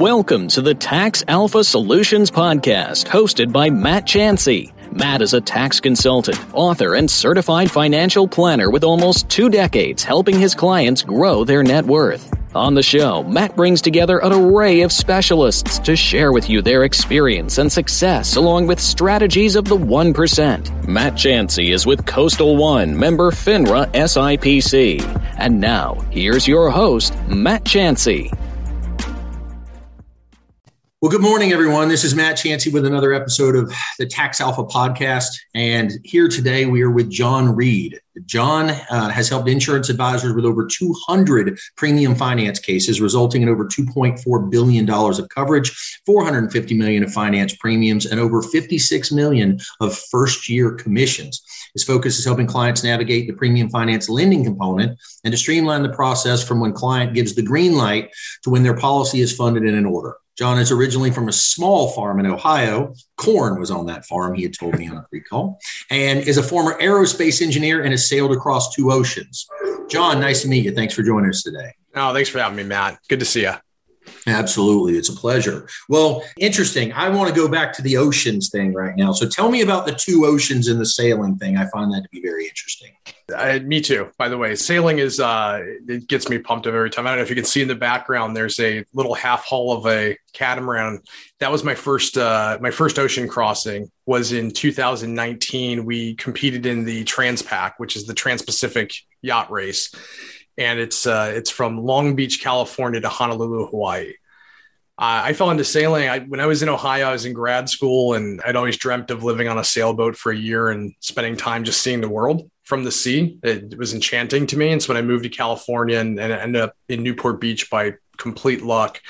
Welcome to the Tax Alpha Solutions Podcast, hosted by Matt Chancey. Matt is a tax consultant, author, and certified financial planner with almost two decades helping his clients grow their net worth. On the show, Matt brings together an array of specialists to share with you their experience and success along with strategies of the 1%. Matt Chancey is with Coastal One, member FINRA SIPC. And now, here's your host, Matt Chancey. Well, good morning, everyone. This is Matt Chancey with another episode of the Tax Alpha podcast. And here today we are with John Reed. John uh, has helped insurance advisors with over 200 premium finance cases, resulting in over $2.4 billion of coverage, 450 million of finance premiums, and over 56 million of first year commissions. His focus is helping clients navigate the premium finance lending component and to streamline the process from when client gives the green light to when their policy is funded and in order. John is originally from a small farm in Ohio. Corn was on that farm, he had told me on a recall, and is a former aerospace engineer and has sailed across two oceans. John, nice to meet you. Thanks for joining us today. Oh, thanks for having me, Matt. Good to see you. Absolutely. It's a pleasure. Well, interesting. I want to go back to the oceans thing right now. So tell me about the two oceans and the sailing thing. I find that to be very interesting. Uh, me too, by the way. Sailing is, uh, it gets me pumped up every time. I don't know if you can see in the background, there's a little half hull of a catamaran. That was my first, uh, my first ocean crossing was in 2019. We competed in the Transpac, which is the Trans Pacific yacht race and it's uh, it's from Long Beach, California to Honolulu, Hawaii. Uh, I fell into sailing I, when I was in Ohio. I was in grad school, and I'd always dreamt of living on a sailboat for a year and spending time just seeing the world from the sea. It, it was enchanting to me. And so when I moved to California and, and ended up in Newport Beach by complete luck,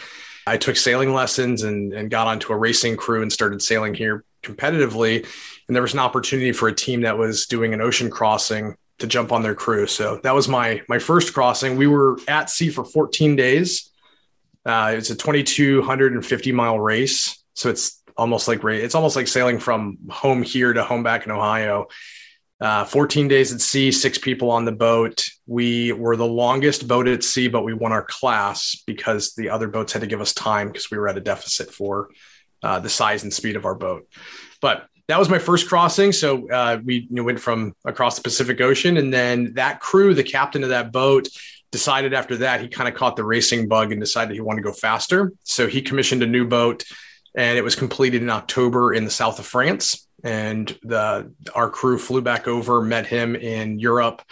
I took sailing lessons and, and got onto a racing crew and started sailing here competitively. And there was an opportunity for a team that was doing an ocean crossing to jump on their crew. So that was my my first crossing. We were at sea for 14 days. Uh, it's a 2,250 mile race, so it's almost like it's almost like sailing from home here to home back in Ohio. Uh, 14 days at sea, six people on the boat. We were the longest boat at sea, but we won our class because the other boats had to give us time because we were at a deficit for uh, the size and speed of our boat. But that was my first crossing. So uh, we you know, went from across the Pacific Ocean, and then that crew, the captain of that boat, decided after that he kind of caught the racing bug and decided he wanted to go faster. So he commissioned a new boat, and it was completed in October in the south of France. And the our crew flew back over, met him in Europe,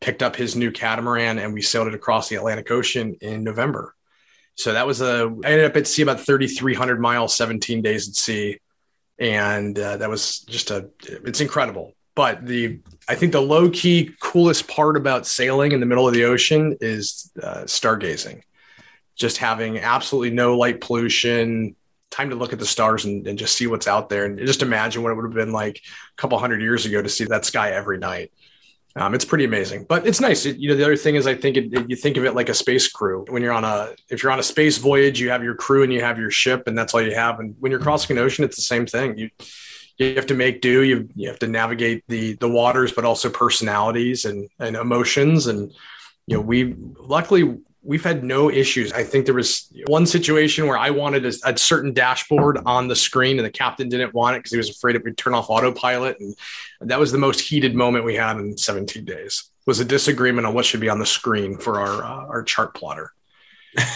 picked up his new catamaran, and we sailed it across the Atlantic Ocean in November. So that was a. I ended up at sea about 3,300 miles, 17 days at sea and uh, that was just a it's incredible. But the i think the low key coolest part about sailing in the middle of the ocean is uh, stargazing. Just having absolutely no light pollution time to look at the stars and, and, just see what's out there and just imagine what it would have been like a couple hundred years ago to see that sky every night um, it's pretty amazing, but it's nice. It, you know, the other thing is, I think it, it, you think of it like a space crew. When you're on a, if you're on a space voyage, you have your crew and you have your ship, and that's all you have. And when you're crossing an ocean, it's the same thing. You you have to make do. You you have to navigate the the waters, but also personalities and and emotions. And you know, we luckily we've had no issues. I think there was one situation where I wanted a, a, certain dashboard on the screen and the captain didn't want it because he was afraid it would turn off autopilot. And that was the most heated moment we had in 17 days was a disagreement on what should be on the screen for our, uh, our chart plotter.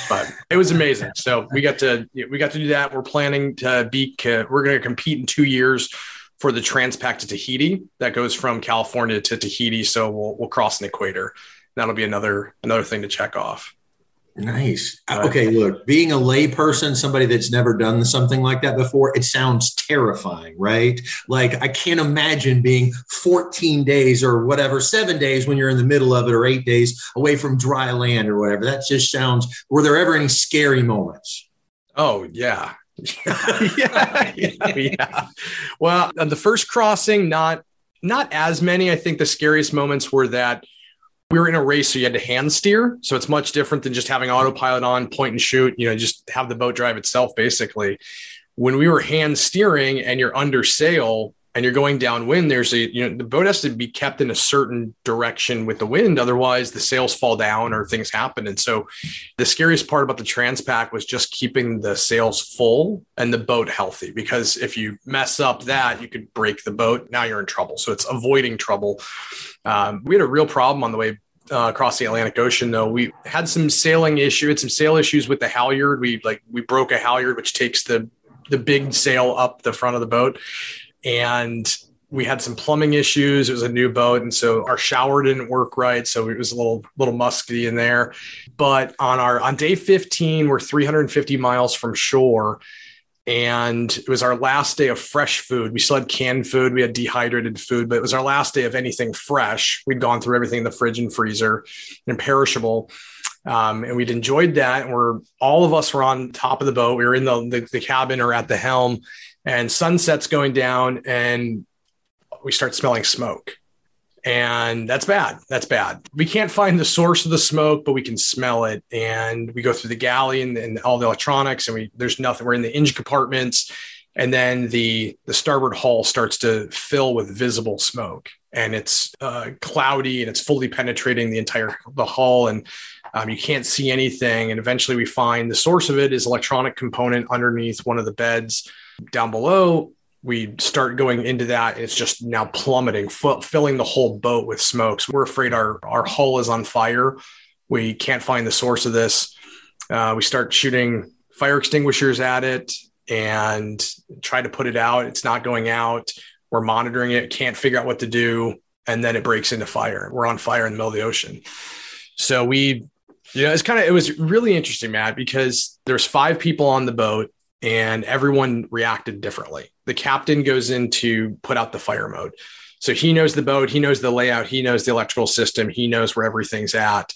but it was amazing. So we got to, we got to do that. We're planning to be, we're going to compete in two years for the Transpac to Tahiti that goes from California to Tahiti. So we'll, we'll cross an equator that'll be another another thing to check off. Nice. Okay, look, being a layperson, somebody that's never done something like that before, it sounds terrifying, right? Like I can't imagine being 14 days or whatever, seven days when you're in the middle of it, or eight days away from dry land or whatever. That just sounds. Were there ever any scary moments? Oh yeah. yeah, yeah, yeah. Well, on the first crossing, not not as many. I think the scariest moments were that we were in a race, so you had to hand steer. So it's much different than just having autopilot on, point and shoot, you know, just have the boat drive itself basically. When we were hand steering and you're under sail, and you're going downwind, there's a you know the boat has to be kept in a certain direction with the wind, otherwise the sails fall down or things happen. And so, the scariest part about the Transpac was just keeping the sails full and the boat healthy, because if you mess up that, you could break the boat. Now you're in trouble. So it's avoiding trouble. Um, we had a real problem on the way uh, across the Atlantic Ocean, though. We had some sailing issue, had some sail issues with the halyard. We like we broke a halyard, which takes the the big sail up the front of the boat and we had some plumbing issues. It was a new boat, and so our shower didn't work right, so it was a little little musky in there. But on our on day 15, we're 350 miles from shore, and it was our last day of fresh food. We still had canned food, we had dehydrated food, but it was our last day of anything fresh. We'd gone through everything in the fridge and freezer and perishable. Um, and we'd enjoyed that. And we're all of us were on top of the boat. We were in the, the, the cabin or at the helm, and sunset's going down and we start smelling smoke. And that's bad. That's bad. We can't find the source of the smoke but we can smell it. And we go through the galley and, and all the electronics and we there's nothing. We're in the engine compartments. And then the the starboard hull starts to fill with visible smoke. And it's uh, cloudy and it's fully penetrating the entire the hull. And um, you can't see anything. And eventually we find the source of it is electronic component underneath one of the beds down below, we start going into that. It's just now plummeting, f- filling the whole boat with smokes. we're afraid our, our hull is on fire. We can't find the source of this. Uh, we start shooting fire extinguishers at it and try to put it out. It's not going out. We're monitoring it, can't figure out what to do. And then it breaks into fire. We're on fire in the middle of the ocean. So we, you know, it's kind of, it was really interesting, Matt, because there's five people on the boat and everyone reacted differently. The captain goes in to put out the fire mode. So he knows the boat, he knows the layout, he knows the electrical system, he knows where everything's at.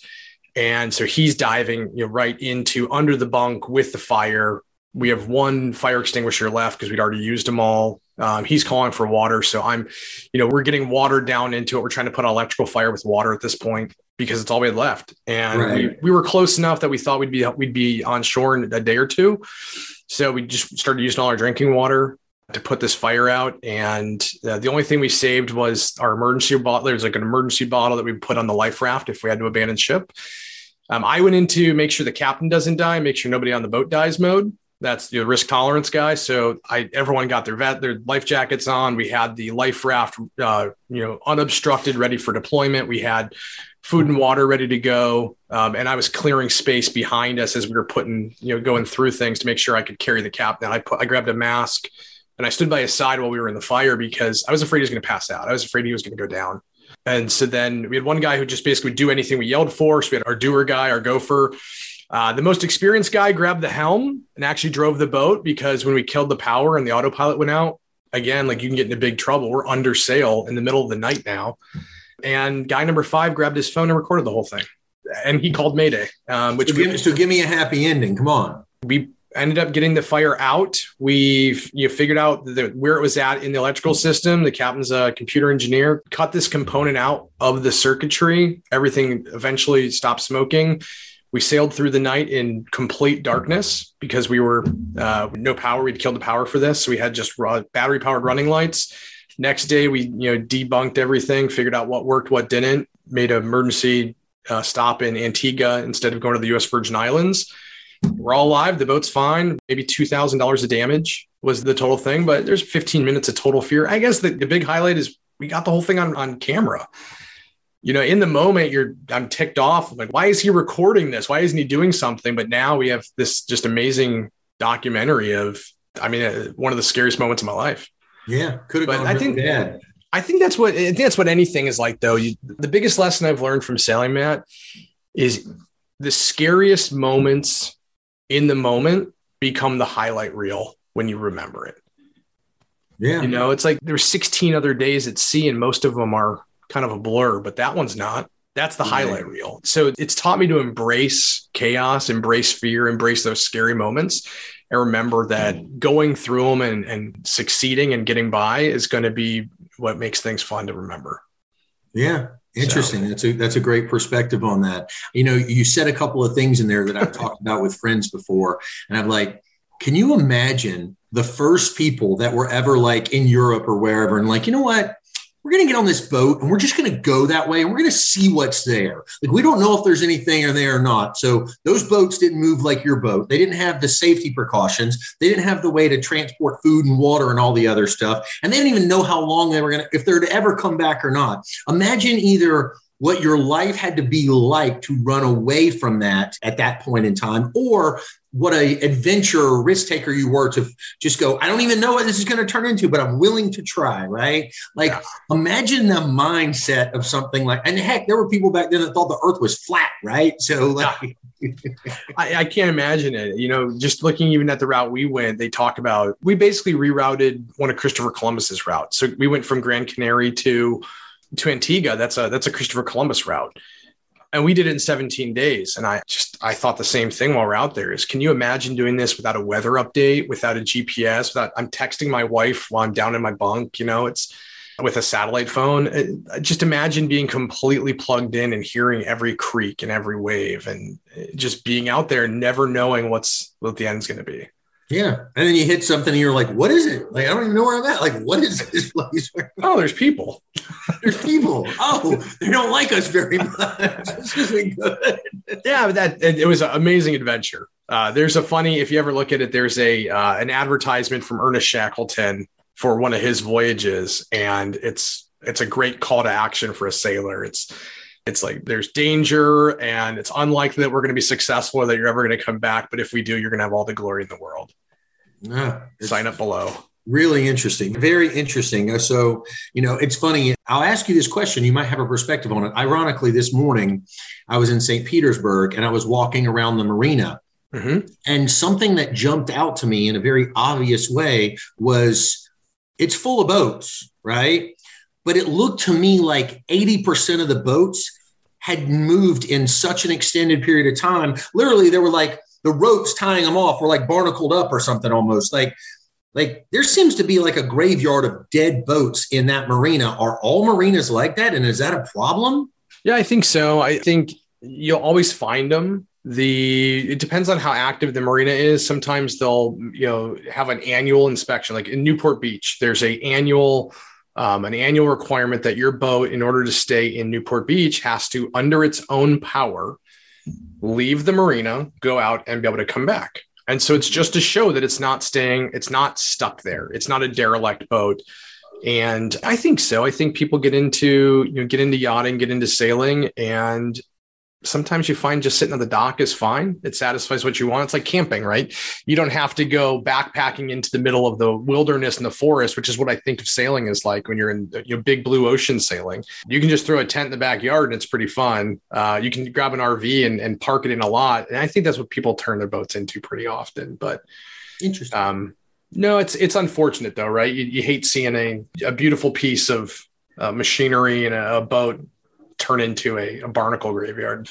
And so he's diving you know, right into under the bunk with the fire. We have one fire extinguisher left because we'd already used them all. Um, he's calling for water. So I'm, you know, we're getting water down into it. We're trying to put on electrical fire with water at this point because it's all we had left. And right. we, we were close enough that we thought we'd be we'd be on shore in a day or two. So we just started using all our drinking water to put this fire out. And uh, the only thing we saved was our emergency bottle. There's like an emergency bottle that we put on the life raft if we had to abandon ship. Um, I went into make sure the captain doesn't die, make sure nobody on the boat dies mode. That's the risk tolerance guy. So I everyone got their vet, their life jackets on. We had the life raft, uh, you know, unobstructed, ready for deployment. We had food and water ready to go. Um, and I was clearing space behind us as we were putting, you know, going through things to make sure I could carry the captain. I put, I grabbed a mask and I stood by his side while we were in the fire because I was afraid he was going to pass out. I was afraid he was going to go down. And so then we had one guy who just basically would do anything we yelled for. So we had our doer guy, our gopher. Uh, the most experienced guy grabbed the helm and actually drove the boat because when we killed the power and the autopilot went out, again, like you can get into big trouble. We're under sail in the middle of the night now. And guy number five grabbed his phone and recorded the whole thing. And he called Mayday. Um, which so give, we, so give me a happy ending. Come on. We ended up getting the fire out. We've you figured out the, where it was at in the electrical system. The captain's a computer engineer. Cut this component out of the circuitry. Everything eventually stopped smoking. We sailed through the night in complete darkness because we were uh, no power. We'd killed the power for this, so we had just battery powered running lights Next day, we you know debunked everything, figured out what worked, what didn't, made an emergency uh, stop in Antigua instead of going to the U.S. Virgin Islands. We're all alive. The boat's fine. Maybe two thousand dollars of damage was the total thing, but there's 15 minutes of total fear. I guess the, the big highlight is we got the whole thing on on camera. You know, in the moment, you're I'm ticked off. I'm like, why is he recording this? Why isn't he doing something? But now we have this just amazing documentary of, I mean, uh, one of the scariest moments of my life. Yeah, could have. But I think bad. I think that's what I think that's what anything is like. Though you, the biggest lesson I've learned from sailing, Matt, is the scariest moments in the moment become the highlight reel when you remember it. Yeah, you know, it's like there's 16 other days at sea, and most of them are kind of a blur, but that one's not. That's the highlight reel. So it's taught me to embrace chaos, embrace fear, embrace those scary moments and remember that mm. going through them and, and succeeding and getting by is going to be what makes things fun to remember. Yeah. Interesting. So, that's a that's a great perspective on that. You know, you said a couple of things in there that I've talked about with friends before, and I'm like, Can you imagine the first people that were ever like in Europe or wherever and like, you know what? We're going to get on this boat and we're just going to go that way and we're going to see what's there. Like, we don't know if there's anything in there or not. So, those boats didn't move like your boat. They didn't have the safety precautions. They didn't have the way to transport food and water and all the other stuff. And they didn't even know how long they were going to, if they're to ever come back or not. Imagine either what your life had to be like to run away from that at that point in time or what a adventure or risk taker you were to just go i don't even know what this is going to turn into but i'm willing to try right like yeah. imagine the mindset of something like and heck there were people back then that thought the earth was flat right so like I, I, can't imagine it. You know, just looking even at the route we went, they talk about we basically rerouted one of Christopher Columbus's routes. So we went from Grand Canary to to Antigua. That's a that's a Christopher Columbus route. And we did it in 17 days. And I just I thought the same thing while we're out there is can you imagine doing this without a weather update, without a GPS, without I'm texting my wife while I'm down in my bunk, you know, it's with a satellite phone. Uh, just imagine being completely plugged in and hearing every creak and every wave and uh, just being out there, never knowing what's what the end's going to be. Yeah. And then you hit something and you're like, what is it? Like, I don't even know where I'm at. Like, what is this place? oh, there's people. there's people. Oh, they don't like us very much. this isn't good. yeah, but that it, it was an amazing adventure. Uh, there's a funny, if you ever look at it, there's a uh, an advertisement from Ernest Shackleton for one of his voyages, and it's it's a great call to action for a sailor. It's it's like there's danger and it's unlikely that we're going to be successful or that you're ever going to come back. But if we do, you're going to have all the glory in the world. Yeah, Sign up below. Really interesting. Very interesting. Uh, so, you know, it's funny. I'll ask you this question. You might have a perspective on it. Ironically, this morning I was in St. Petersburg and I was walking around the marina. Mm-hmm. And something that jumped out to me in a very obvious way was it's full of boats, right? But it looked to me like 80% of the boats had moved in such an extended period of time. Literally, there were like the ropes tying them off were like barnacled up or something almost. Like, like there seems to be like a graveyard of dead boats in that marina. Are all marinas like that? And is that a problem? Yeah, I think so. I think you'll always find them. The it depends on how active the marina is. Sometimes they'll you know have an annual inspection. Like in Newport Beach, there's a annual um, an annual requirement that your boat, in order to stay in Newport Beach, has to, under its own power, leave the marina, go out, and be able to come back. And so it's just to show that it's not staying, it's not stuck there. It's not a derelict boat. And I think so. I think people get into, you know, get into yachting, get into sailing, and sometimes you find just sitting on the dock is fine. It satisfies what you want. It's like camping, right? You don't have to go backpacking into the middle of the wilderness and the forest, which is what I think of sailing is like when you're in you know big blue ocean sailing. You can just throw a tent in the backyard and it's pretty fun. Uh, you can grab an RV and, and park it in a lot, and I think that's what people turn their boats into pretty often. But interesting. Um, no, it's it's unfortunate though, right? You, you hate seeing a, a beautiful piece of uh, machinery and a, a boat turn into a, a barnacle graveyard.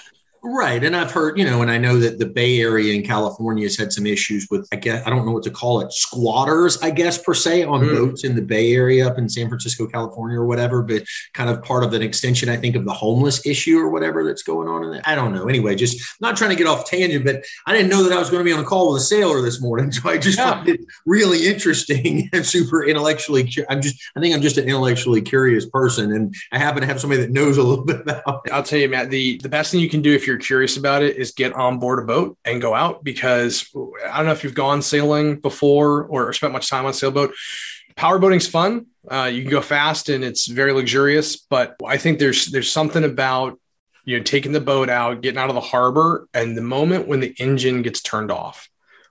Right. And I've heard, you know, and I know that the Bay Area in California has had some issues with, I guess, I don't know what to call it, squatters, I guess, per se, on mm. boats in the Bay Area up in San Francisco, California, or whatever, but kind of part of an extension, I think, of the homeless issue or whatever that's going on in there. I don't know. Anyway, just not trying to get off tangent, but I didn't know that I was going to be on a call with a sailor this morning. So I just yeah. found it really interesting and super intellectually. I'm just, I think I'm just an intellectually curious person. And I happen to have somebody that knows a little bit about it. I'll tell you, Matt, the, the best thing you can do if you're curious about it is get on board a boat and go out because I don't know if you've gone sailing before or spent much time on sailboat. Power boating's fun. Uh, you can go fast and it's very luxurious, but I think there's there's something about you know taking the boat out, getting out of the harbor, and the moment when the engine gets turned off,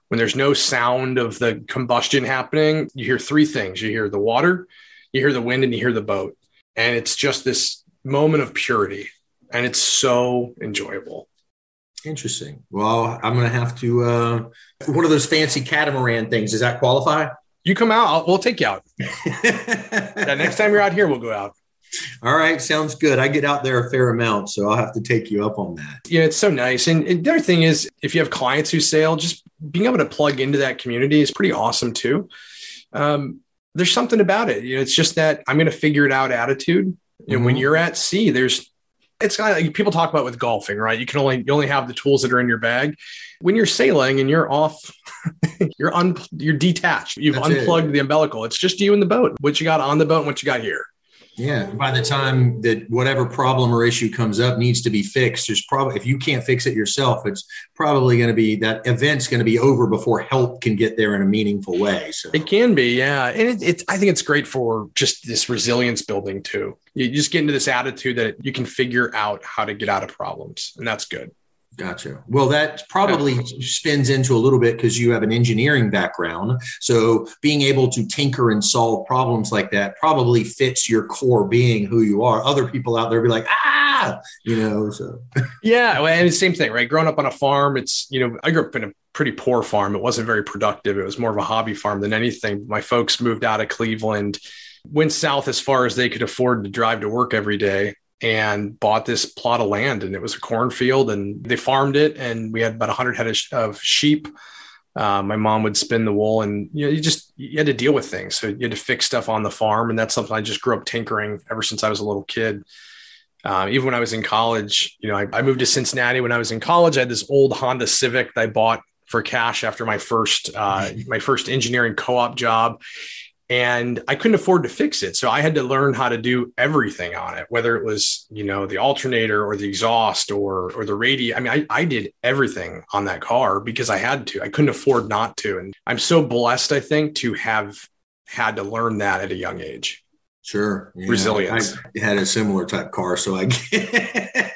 when there's no sound of the combustion happening, you hear three things: you hear the water, you hear the wind, and you hear the boat, and it's just this moment of purity and it's so enjoyable. Interesting. Well, I'm going to have to uh, one of those fancy catamaran things. Does that qualify? You come out, I'll, we'll take you out. yeah, next time you're out here, we'll go out. All right, sounds good. I get out there a fair amount, so I'll have to take you up on that. Yeah, it's so nice. And, and the other thing is, if you have clients who sail, just being able to plug into that community is pretty awesome too. Um, there's something about it. You know, it's just that I'm going to figure it out attitude. And mm-hmm. when you're at sea, there's It's kind of like people talk about with golfing, right? You can only you only have the tools that are in your bag. When you're sailing and you're off, you're un you're detached. You've That's unplugged it. the umbilical. It's just you and the boat. What you got on the boat what you got here. Yeah. By the time that whatever problem or issue comes up needs to be fixed, there's probably, if you can't fix it yourself, it's probably going to be that event's going to be over before help can get there in a meaningful way. So it can be. Yeah. And it, it's, I think it's great for just this resilience building too. You just get into this attitude that you can figure out how to get out of problems. And that's good. Gotcha. Well, that probably spins into a little bit because you have an engineering background. So being able to tinker and solve problems like that probably fits your core being who you are. Other people out there be like, ah, you know, so. yeah. well, And the same thing, right? Growing up on a farm, it's, you know, I grew up in a pretty poor farm. It wasn't very productive. It was more of a hobby farm than anything. My folks moved out of Cleveland, went south as far as they could afford to drive to work every day and bought this plot of land and it was a cornfield and they farmed it and we had about 100 head of sheep. Uh, my mom would spin the wool and you know you just you had to deal with things. So you had to fix stuff on the farm and that's something i just grew up tinkering ever since i was a little kid. Uh, even when i was in college you know I, I, moved to cincinnati when i was in college. I had this old honda civic that i bought for cash after my first uh, my first engineering co-op job and I couldn't afford to fix it. So I had to learn how to do everything on it, whether it was, you know, the alternator or the exhaust or or the radio. I mean, I, I did everything on that car because I had to. I couldn't afford not to. And I'm so blessed, I think, to have had to learn that at a young age. Sure. Yeah. Resilience. I had a similar type car, so I get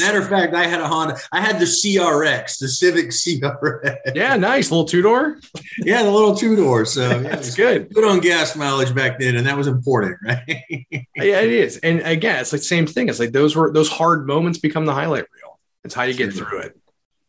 Matter of fact, I had a Honda. I had the CRX, the Civic CRX. Yeah, nice little two door. yeah, the little two door. So yeah, that's good. Good on gas mileage back then, and that was important, right? yeah, it is. And again, it's like the same thing. It's like those were those hard moments become the highlight reel. It's how you get through it.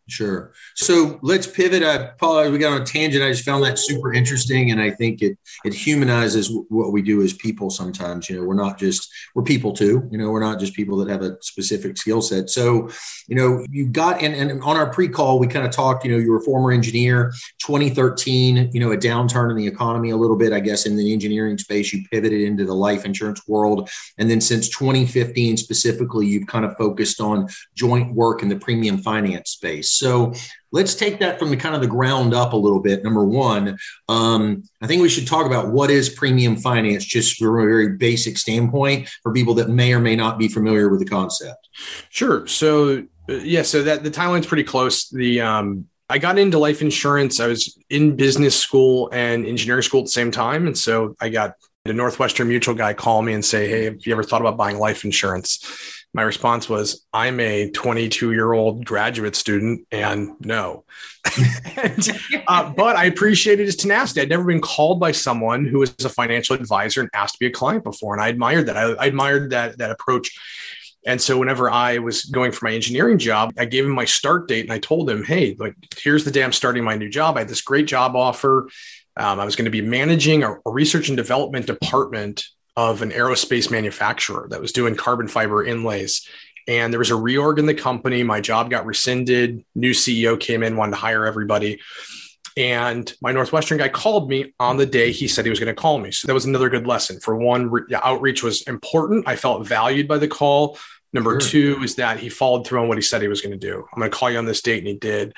Sure. So let's pivot. I apologize. We got on a tangent. I just found that super interesting, and I think it it humanizes what we do as people. Sometimes, you know, we're not just we're people too. You know, we're not just people that have a specific skill set. So, you know, you got and, and on our pre-call, we kind of talked. You know, you were a former engineer. 2013, you know, a downturn in the economy a little bit. I guess in the engineering space, you pivoted into the life insurance world, and then since 2015 specifically, you've kind of focused on joint work in the premium finance space. So let's take that from the kind of the ground up a little bit. Number one, um, I think we should talk about what is premium finance, just from a very basic standpoint for people that may or may not be familiar with the concept. Sure. So uh, yeah, so that the timeline's pretty close. The um, I got into life insurance. I was in business school and engineering school at the same time, and so I got the Northwestern Mutual guy call me and say, "Hey, have you ever thought about buying life insurance?" my response was, I'm a 22 year old graduate student and no. and, uh, but I appreciated his tenacity. I'd never been called by someone who was a financial advisor and asked to be a client before. And I admired that. I, I admired that, that approach. And so whenever I was going for my engineering job, I gave him my start date and I told him, Hey, like, here's the day I'm starting my new job. I had this great job offer. Um, I was going to be managing a, a research and development department of an aerospace manufacturer that was doing carbon fiber inlays. And there was a reorg in the company. My job got rescinded. New CEO came in, wanted to hire everybody. And my Northwestern guy called me on the day he said he was going to call me. So that was another good lesson. For one, re- outreach was important. I felt valued by the call. Number sure. two is that he followed through on what he said he was going to do. I'm going to call you on this date, and he did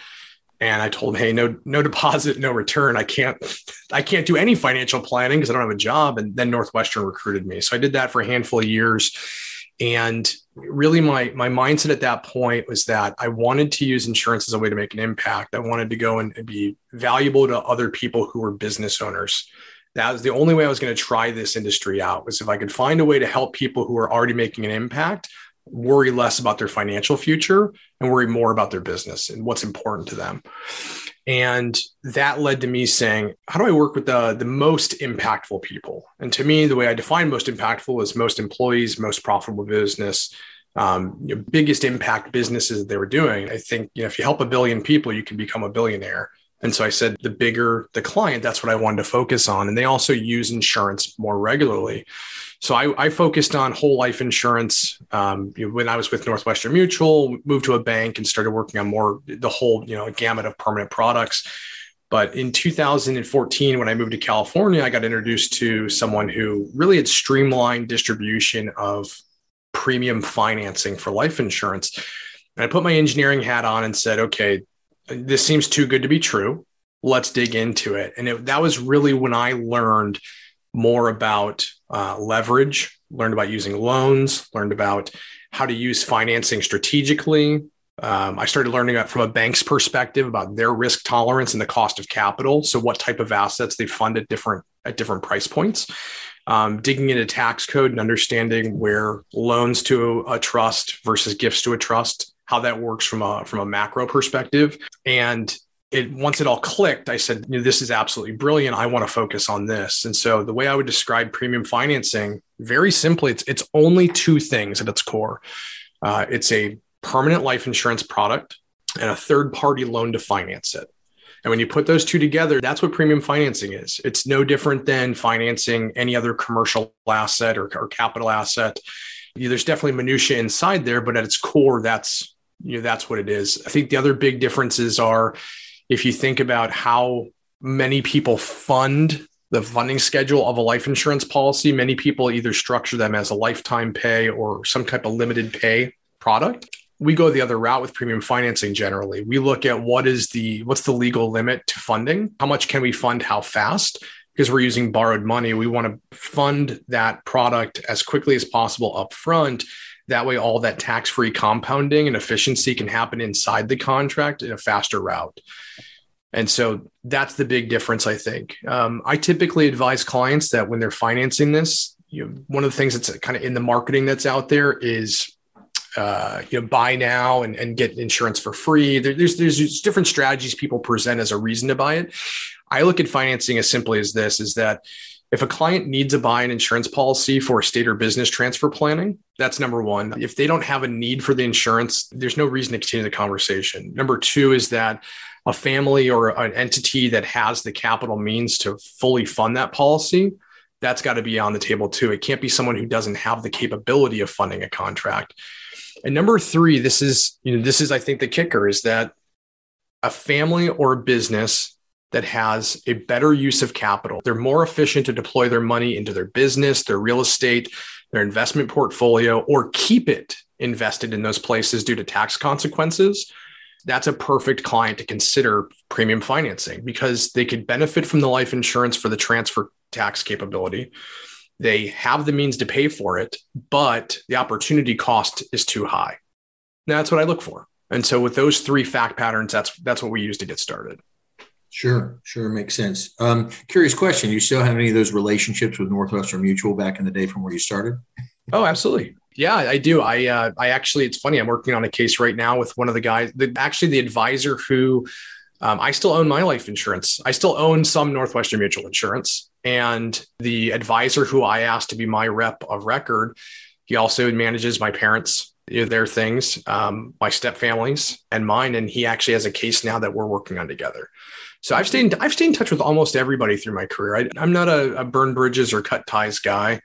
and I told him, "Hey, no, no deposit, no return. I can't, I can't do any financial planning because I don't have a job." And then Northwestern recruited me, so I did that for a handful of years. And really, my my mindset at that point was that I wanted to use insurance as a way to make an impact. I wanted to go and be valuable to other people who were business owners. That was the only way I was going to try this industry out. Was if I could find a way to help people who are already making an impact worry less about their financial future and worry more about their business and what's important to them. And that led to me saying, how do I work with the, the most impactful people? And to me, the way I define most impactful is most employees, most profitable business, um, you know, biggest impact businesses that they were doing. I think you know, if you help a billion people, you can become a billionaire. And so I said, the bigger the client, that's what I wanted to focus on. And they also use insurance more regularly. So I, I focused on whole life insurance. Um, when I was with Northwestern Mutual, moved to a bank and started working on more the whole you know gamut of permanent products. But in 2014, when I moved to California, I got introduced to someone who really had streamlined distribution of premium financing for life insurance. And I put my engineering hat on and said, okay, this seems too good to be true. Let's dig into it. And it, that was really when I learned more about uh, leverage, learned about using loans, learned about how to use financing strategically. Um, I started learning about, from a bank's perspective about their risk tolerance and the cost of capital. So, what type of assets they fund at different at different price points. Um, digging into tax code and understanding where loans to a trust versus gifts to a trust how that works from a from a macro perspective. And it once it all clicked, I said, this is absolutely brilliant. I want to focus on this. And so the way I would describe premium financing, very simply, it's it's only two things at its core. Uh, it's a permanent life insurance product and a third party loan to finance it. And when you put those two together, that's what premium financing is. It's no different than financing any other commercial asset or, or capital asset. There's definitely minutia inside there, but at its core, that's you know that's what it is i think the other big differences are if you think about how many people fund the funding schedule of a life insurance policy many people either structure them as a lifetime pay or some type of limited pay product we go the other route with premium financing generally. We look at what is the what's the legal limit to funding? How much can we fund? How fast? Because we're using borrowed money we want to fund that product as quickly as possible up front that way, all that tax free compounding and efficiency can happen inside the contract in a faster route. And so that's the big difference, I think. Um, I typically advise clients that when they're financing this, you know, one of the things that's kind of in the marketing that's out there is uh, you know, buy now and, and get insurance for free. There, there's there's different strategies people present as a reason to buy it. I look at financing as simply as this: is that if a client needs to buy an insurance policy for estate or business transfer planning, that's number one. If they don't have a need for the insurance, there's no reason to continue the conversation. Number two is that a family or an entity that has the capital means to fully fund that policy, that's got to be on the table too. It can't be someone who doesn't have the capability of funding a contract. And number three, this is, you know, this is, I think, the kicker is that a family or a business that has a better use of capital. They're more efficient to deploy their money into their business, their real estate, their investment portfolio, or keep it invested in those places due to tax consequences. That's a perfect client to consider premium financing because they could benefit from the life insurance for the transfer tax capability. They have the means to pay for it, but the opportunity cost is too high. that's what I look for. And so with those three fact patterns, that's that's what we use to get started. Sure, sure, makes sense. Um, curious question: You still have any of those relationships with Northwestern Mutual back in the day from where you started? Oh, absolutely. Yeah, I do. I uh, I actually, it's funny. I'm working on a case right now with one of the guys. The, actually, the advisor who um, I still own my life insurance. I still own some Northwestern Mutual insurance, and the advisor who I asked to be my rep of record, he also manages my parents their things, um, my step families and mine. And he actually has a case now that we're working on together. So I've stayed in, I've stayed in touch with almost everybody through my career. I, am not a, a burn bridges or cut ties guy.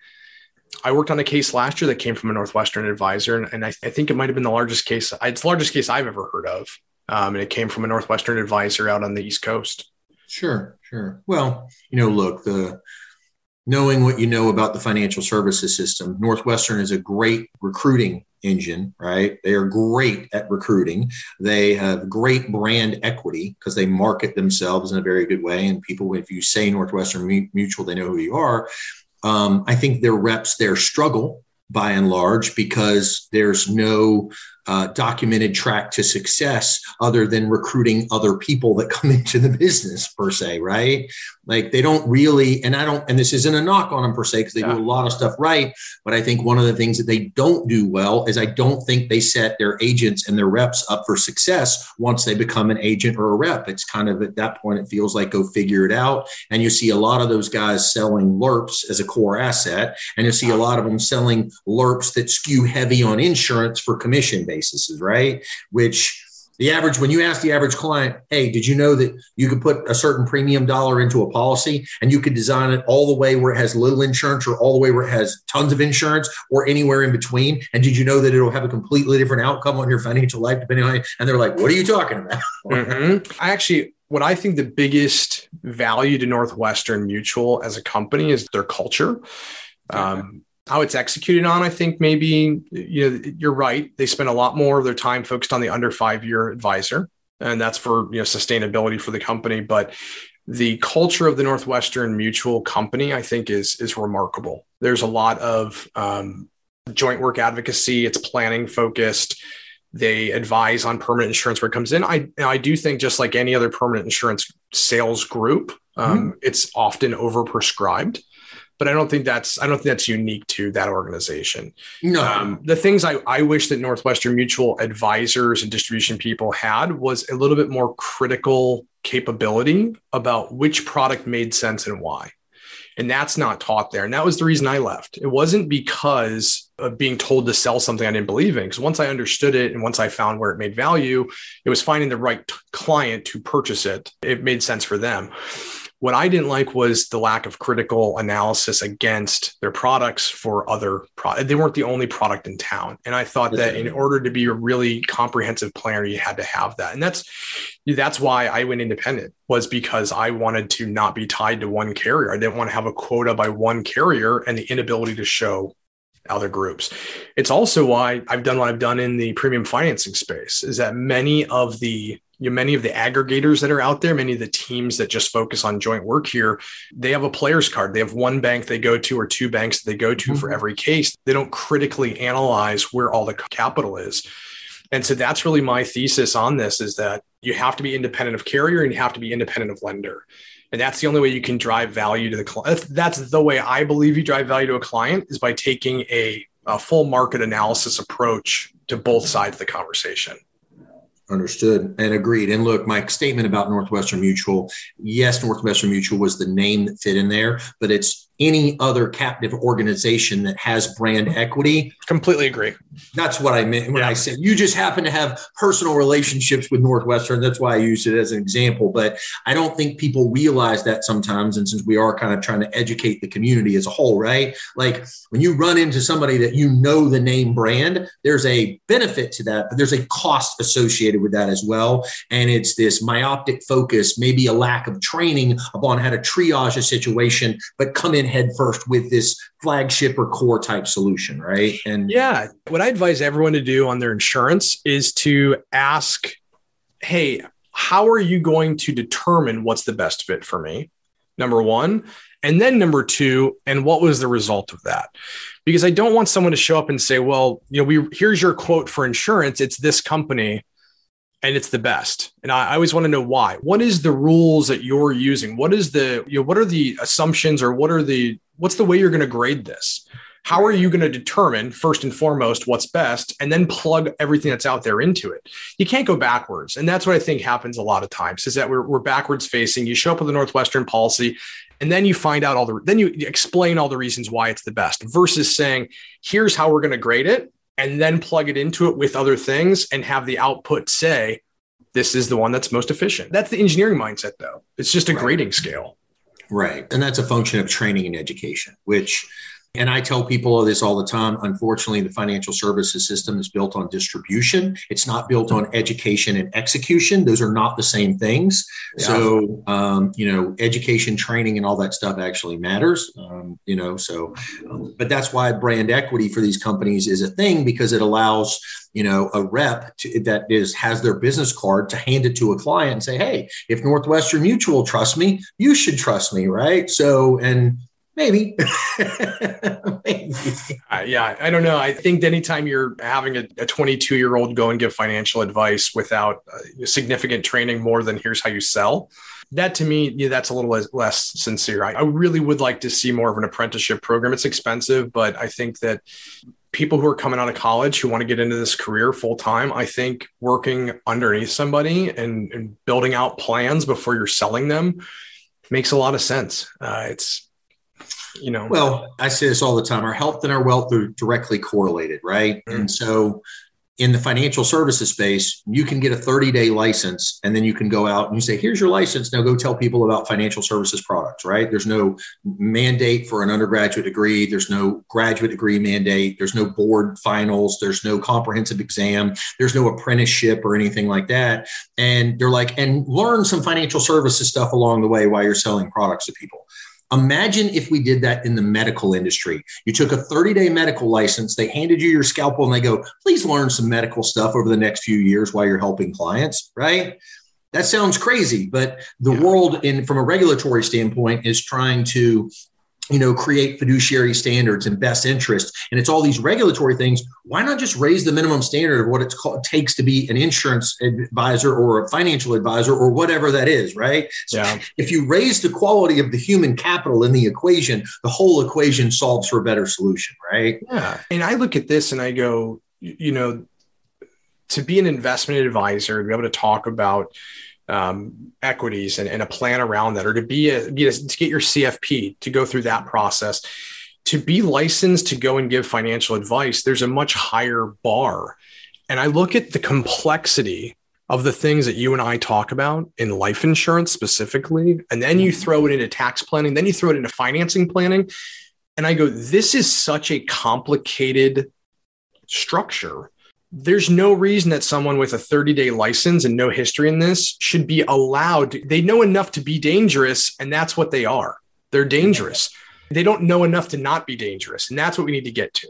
I worked on a case last year that came from a Northwestern advisor, and, and I, I, think it might have been the largest case. It's the largest case I've ever heard of, um, and it came from a Northwestern advisor out on the East Coast. Sure, sure. Well, you know, look, the knowing what you know about the financial services system, Northwestern is a great recruiting engine, right? They are great at recruiting. They have great brand equity because they market themselves in a very good way. And people, if you say Northwestern Mutual, they know who you are. Um, I think their reps there struggle by and large because there's no uh, documented track to success other than recruiting other people that come into the business per se right? Like they don't really and i don't and this isn't a knock on them per se because they yeah. do a lot of stuff right but i think one of the things that they don't do well is i don't think they set their agents and their reps up for success once they become an agent or a rep. It's kind of at that point it feels like go figure it out and you see a lot of those guys selling LIRPs as a core asset and you see a lot of them selling LIRPs that skew heavy on insurance for commission basis, right? Which the average, when you ask the average client, hey, did you know that you could put a certain premium dollar into a policy and you could design it all the way where it has little insurance or all the way where it has tons of insurance or anywhere in between? And did you know that it'll have a completely different outcome on your financial life depending on it? And they're like, what are you talking about? mm-hmm. I actually, what I think the biggest value to Northwestern Mutual as a company is their culture. Um, how it's executed on, I think maybe you know you're right. They spend a lot more of their time focused on the under five year advisor, and that's for you know sustainability for the company. But the culture of the Northwestern Mutual Company, I think, is is remarkable. There's a lot of um, joint work advocacy. It's planning focused. They advise on permanent insurance where it comes in. I I do think just like any other permanent insurance sales group, um, mm-hmm. it's often overprescribed but I don't think that's I don't think that's unique to that organization. No, um, the things I, I wish that Northwestern Mutual advisors and distribution people had was a little bit more critical capability about which product made sense and why. And that's not taught there. And that was the reason I left. It wasn't because of being told to sell something I didn't believe in. Because once I understood it and once I found where it made value, it was finding the right client to purchase it. It made sense for them. What I didn't like was the lack of critical analysis against their products for other products. They weren't the only product in town. And I thought that in order to be a really comprehensive planner, you had to have that. And that's that's why I went independent was because I wanted to not be tied to one carrier. I didn't want to have a quota by one carrier and the inability to show other groups. It's also why I've done what I've done in the premium financing space is that many of the you know, many of the aggregators that are out there, many of the teams that just focus on joint work here, they have a player's card. They have one bank they go to or two banks that they go to mm-hmm. for every case. They don't critically analyze where all the capital is. And so that's really my thesis on this is that you have to be independent of carrier and you have to be independent of lender. And that's the only way you can drive value to the client. That's the way I believe you drive value to a client is by taking a, a full market analysis approach to both sides of the conversation. Understood and agreed. And look, my statement about Northwestern Mutual, yes, Northwestern Mutual was the name that fit in there, but it's any other captive organization that has brand equity. Completely agree. That's what I meant when yeah. I said you just happen to have personal relationships with Northwestern. That's why I used it as an example. But I don't think people realize that sometimes. And since we are kind of trying to educate the community as a whole, right? Like when you run into somebody that you know the name brand, there's a benefit to that, but there's a cost associated with that as well. And it's this myopic focus, maybe a lack of training upon how to triage a situation, but come in headfirst with this flagship or core type solution, right? And yeah, what I advise everyone to do on their insurance is to ask, hey, how are you going to determine what's the best fit for me? Number one. And then number two, and what was the result of that? Because I don't want someone to show up and say, well, you know, we here's your quote for insurance, it's this company and it's the best. And I, I, always want to know why. What is the rules that you're using? What is the, you know, what are the assumptions or what are the, what's the way you're going to grade this? How are you going to determine first and foremost what's best and then plug everything that's out there into it? You can't go backwards. And that's what I think happens a lot of times is that we're, we're backwards facing. You show up with a Northwestern policy and then you find out all the, then you explain all the reasons why it's the best versus saying, here's how we're going to grade it and then plug it into it with other things and have the output say, this is the one that's most efficient. That's the engineering mindset, though. It's just a right. grading scale. Right. And that's a function of training and education, which and I tell people this all the time. Unfortunately, the financial services system is built on distribution. It's not built on education and execution. Those are not the same things. Yeah. So, um, you know, education, training, and all that stuff actually matters. Um, you know, so, um, but that's why brand equity for these companies is a thing because it allows you know a rep to, that is has their business card to hand it to a client and say hey if northwestern mutual trusts me you should trust me right so and Maybe. Maybe. Uh, yeah, I don't know. I think anytime you're having a 22 year old go and give financial advice without uh, significant training more than here's how you sell, that to me, yeah, that's a little less, less sincere. I, I really would like to see more of an apprenticeship program. It's expensive, but I think that people who are coming out of college who want to get into this career full time, I think working underneath somebody and, and, building out plans before you're selling them makes a lot of sense. Uh, it's you know. Well i say this all the time our health and our wealth are directly correlated right? Mm-hmm. and so in the financial services space you can get a 30 day license and then you can go out and you say here's your license. Now go tell people about financial services products right? There's no mandate for an undergraduate degree. There's no graduate degree mandate. There's no board finals. There's no comprehensive exam. There's no apprenticeship or anything like that. And they're like and learn some financial services stuff along the way while you're selling products to people Imagine if we did that in the medical industry. You took a 30 day medical license, they handed you your scalpel, and they go, please learn some medical stuff over the next few years while you're helping clients, right? That sounds crazy, but the yeah. world, in from a regulatory standpoint, is trying to you know, create fiduciary standards and best interest, and it's all these regulatory things. Why not just raise the minimum standard of what it takes to be an insurance advisor or a financial advisor or whatever that is, right? So yeah. if you raise the quality of the human capital in the equation, the whole equation solves for a better solution, right? Yeah. And I look at this and I go, you know, to be an investment advisor, to be able to talk about um, equities and, and, a plan around that, or to be a, be a, to get your CFP to go through that process, to be licensed to go and give financial advice, there's a much higher bar. And I look at the complexity of the things that you and I talk about in life insurance specifically, and then you mm-hmm. throw it into tax planning, then you throw it into financing planning. And I go, this is such a complicated structure there's no reason that someone with a 30 day license and no history in this should be allowed. They know enough to be dangerous, and that's what they are. They're dangerous. They don't know enough to not be dangerous. And that's what we need to get to.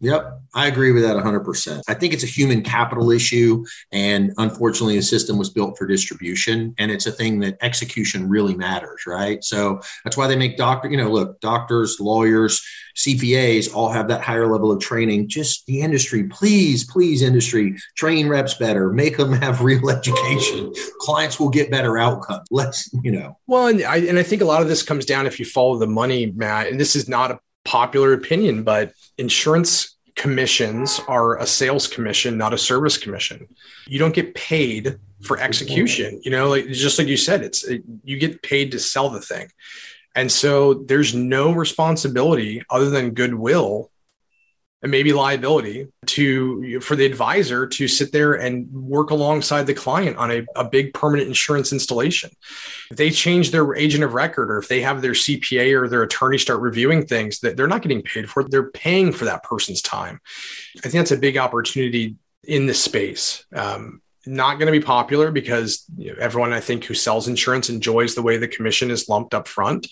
Yep, I agree with that 100%. I think it's a human capital issue. And unfortunately, the system was built for distribution. And it's a thing that execution really matters, right? So that's why they make doctor, you know, look, doctors, lawyers, CPAs all have that higher level of training. Just the industry, please, please, industry, train reps better, make them have real education. Clients will get better outcomes. Let's, you know. Well, and I, and I think a lot of this comes down if you follow the money, Matt, and this is not a popular opinion, but insurance commissions are a sales commission, not a service commission. You don't get paid for mm-hmm. execution. You know, like just like you said, it's it, you get paid to sell the thing. And so there's no responsibility other than goodwill and maybe liability to for the advisor to sit there and work alongside the client on a, a big permanent insurance installation. If they change their agent of record or if they have their CPA or their attorney start reviewing things that they're not getting paid for, they're paying for that person's time. I think that's a big opportunity in this space. Um, not going to be popular because you know, everyone I think who sells insurance enjoys the way the commission is lumped up front.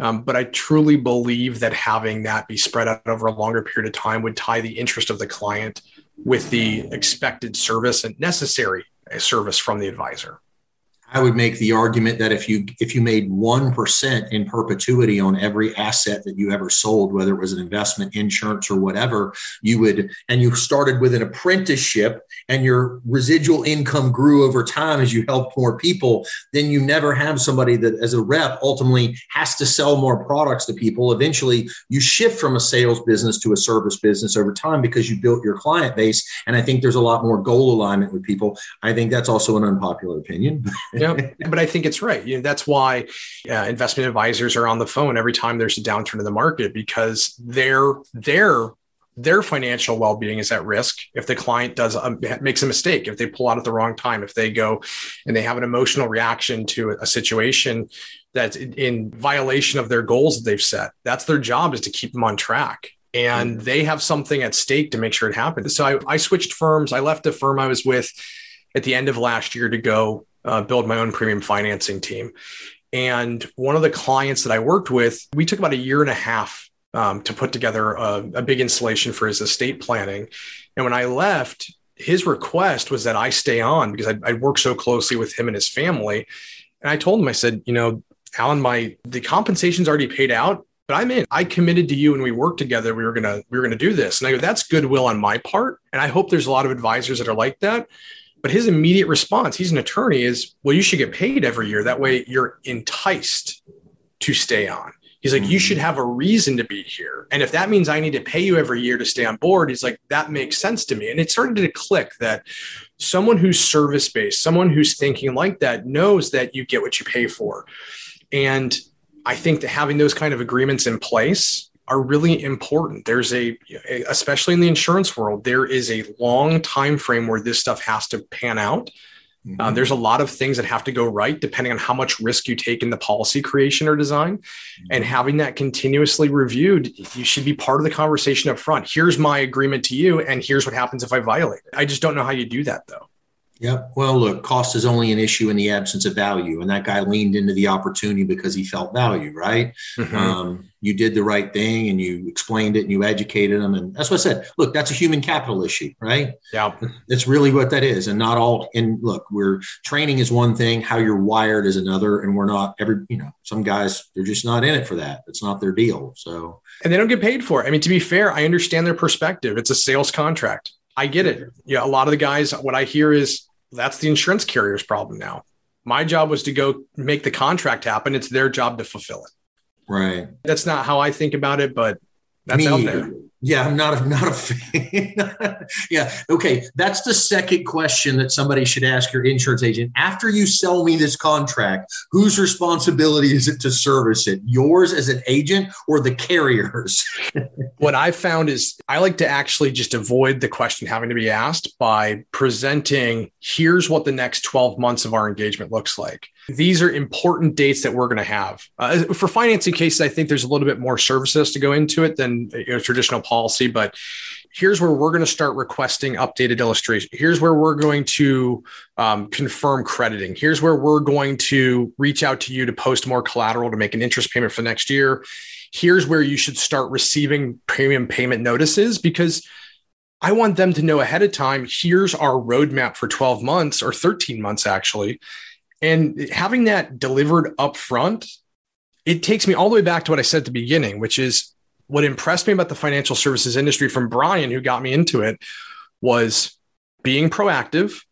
Um, but I truly believe that having that be spread out over a longer period of time would tie the interest of the client with the expected service and necessary service from the advisor. I would make the argument that if you if you made one percent in perpetuity on every asset that you ever sold, whether it was an investment, insurance, or whatever, you would and you started with an apprenticeship and your residual income grew over time as you helped more people, then you never have somebody that as a rep ultimately has to sell more products to people. Eventually, you shift from a sales business to a service business over time because you built your client base. And I think there's a lot more goal alignment with people. I think that's also an unpopular opinion. yeah, but I think it's right. You know, that's why uh, investment advisors are on the phone every time there's a downturn in the market because their their their financial well-being is at risk. If the client does um, makes a mistake if they pull out at the wrong time if they go and they have an emotional reaction to a situation that's in violation of their goals that they've set that's their job is to keep them on track. And mm-hmm. they have something at stake to make sure it happens. So I, I switched firms. I left the firm i was with at the end of last year to go uh, build my own premium financing team. And one of the clients that I worked with, we took about a year and a half um, to put together a, a big installation for his estate planning. And when I left, his request was that I stay on because I'd, I'd worked so closely with him and his family. And I told him, I said, you know, Alan, my the compensation's already paid out, but I'm in. I committed to you and we worked together. We were gonna we were gonna do this. And I go, that's goodwill on my part. And I hope there's a lot of advisors that are like that. But his immediate response, he's an attorney, is, well, you should get paid every year. That way you're enticed to stay on. He's like, you should mm-hmm. have a reason to be here. And if that means I need to pay you every year to stay on board, he's like, that makes sense to me. And it started to click that someone who's service based, someone who's thinking like that knows that you get what you pay for. And I think that having those kind of agreements in place are really important. There's a, especially in the insurance world, there is a long time frame where this stuff has to pan out. Mm-hmm. Uh, there's a lot of things that have to go right depending on how much risk you take in the policy creation or design. Mm-hmm. And having that continuously reviewed, you should be part of the conversation up front. Here's my agreement to you, and here's what happens if I violate it. I just don't know how you do that though. Yep. Well, look, cost is only an issue in the absence of value. And that guy leaned into the opportunity because he felt value, right? Mm-hmm. Um, you did the right thing and you explained it and you educated them. And that's what I said. Look, that's a human capital issue, right? Yeah. That's really what that is. And not all, and look, we're training is one thing, how you're wired is another. And we're not every, you know, some guys, they're just not in it for that. It's not their deal. So, and they don't get paid for it. I mean, to be fair, I understand their perspective. It's a sales contract. I get it. Yeah. A lot of the guys, what I hear is, that's the insurance carrier's problem now. My job was to go make the contract happen. It's their job to fulfill it. Right. That's not how I think about it, but that's Me, out there. Yeah, I'm not a, not a fan. yeah. Okay. That's the second question that somebody should ask your insurance agent. After you sell me this contract, whose responsibility is it to service it? Yours as an agent or the carrier's? what I found is I like to actually just avoid the question having to be asked by presenting here's what the next 12 months of our engagement looks like. These are important dates that we're going to have. Uh, for financing cases, I think there's a little bit more services to go into it than you know, traditional policy, but here's where we're going to start requesting updated illustration. Here's where we're going to um, confirm crediting. Here's where we're going to reach out to you to post more collateral to make an interest payment for next year. Here's where you should start receiving premium payment notices because I want them to know ahead of time. Here's our roadmap for 12 months or 13 months, actually. And having that delivered up front, it takes me all the way back to what I said at the beginning, which is what impressed me about the financial services industry from Brian, who got me into it, was being proactive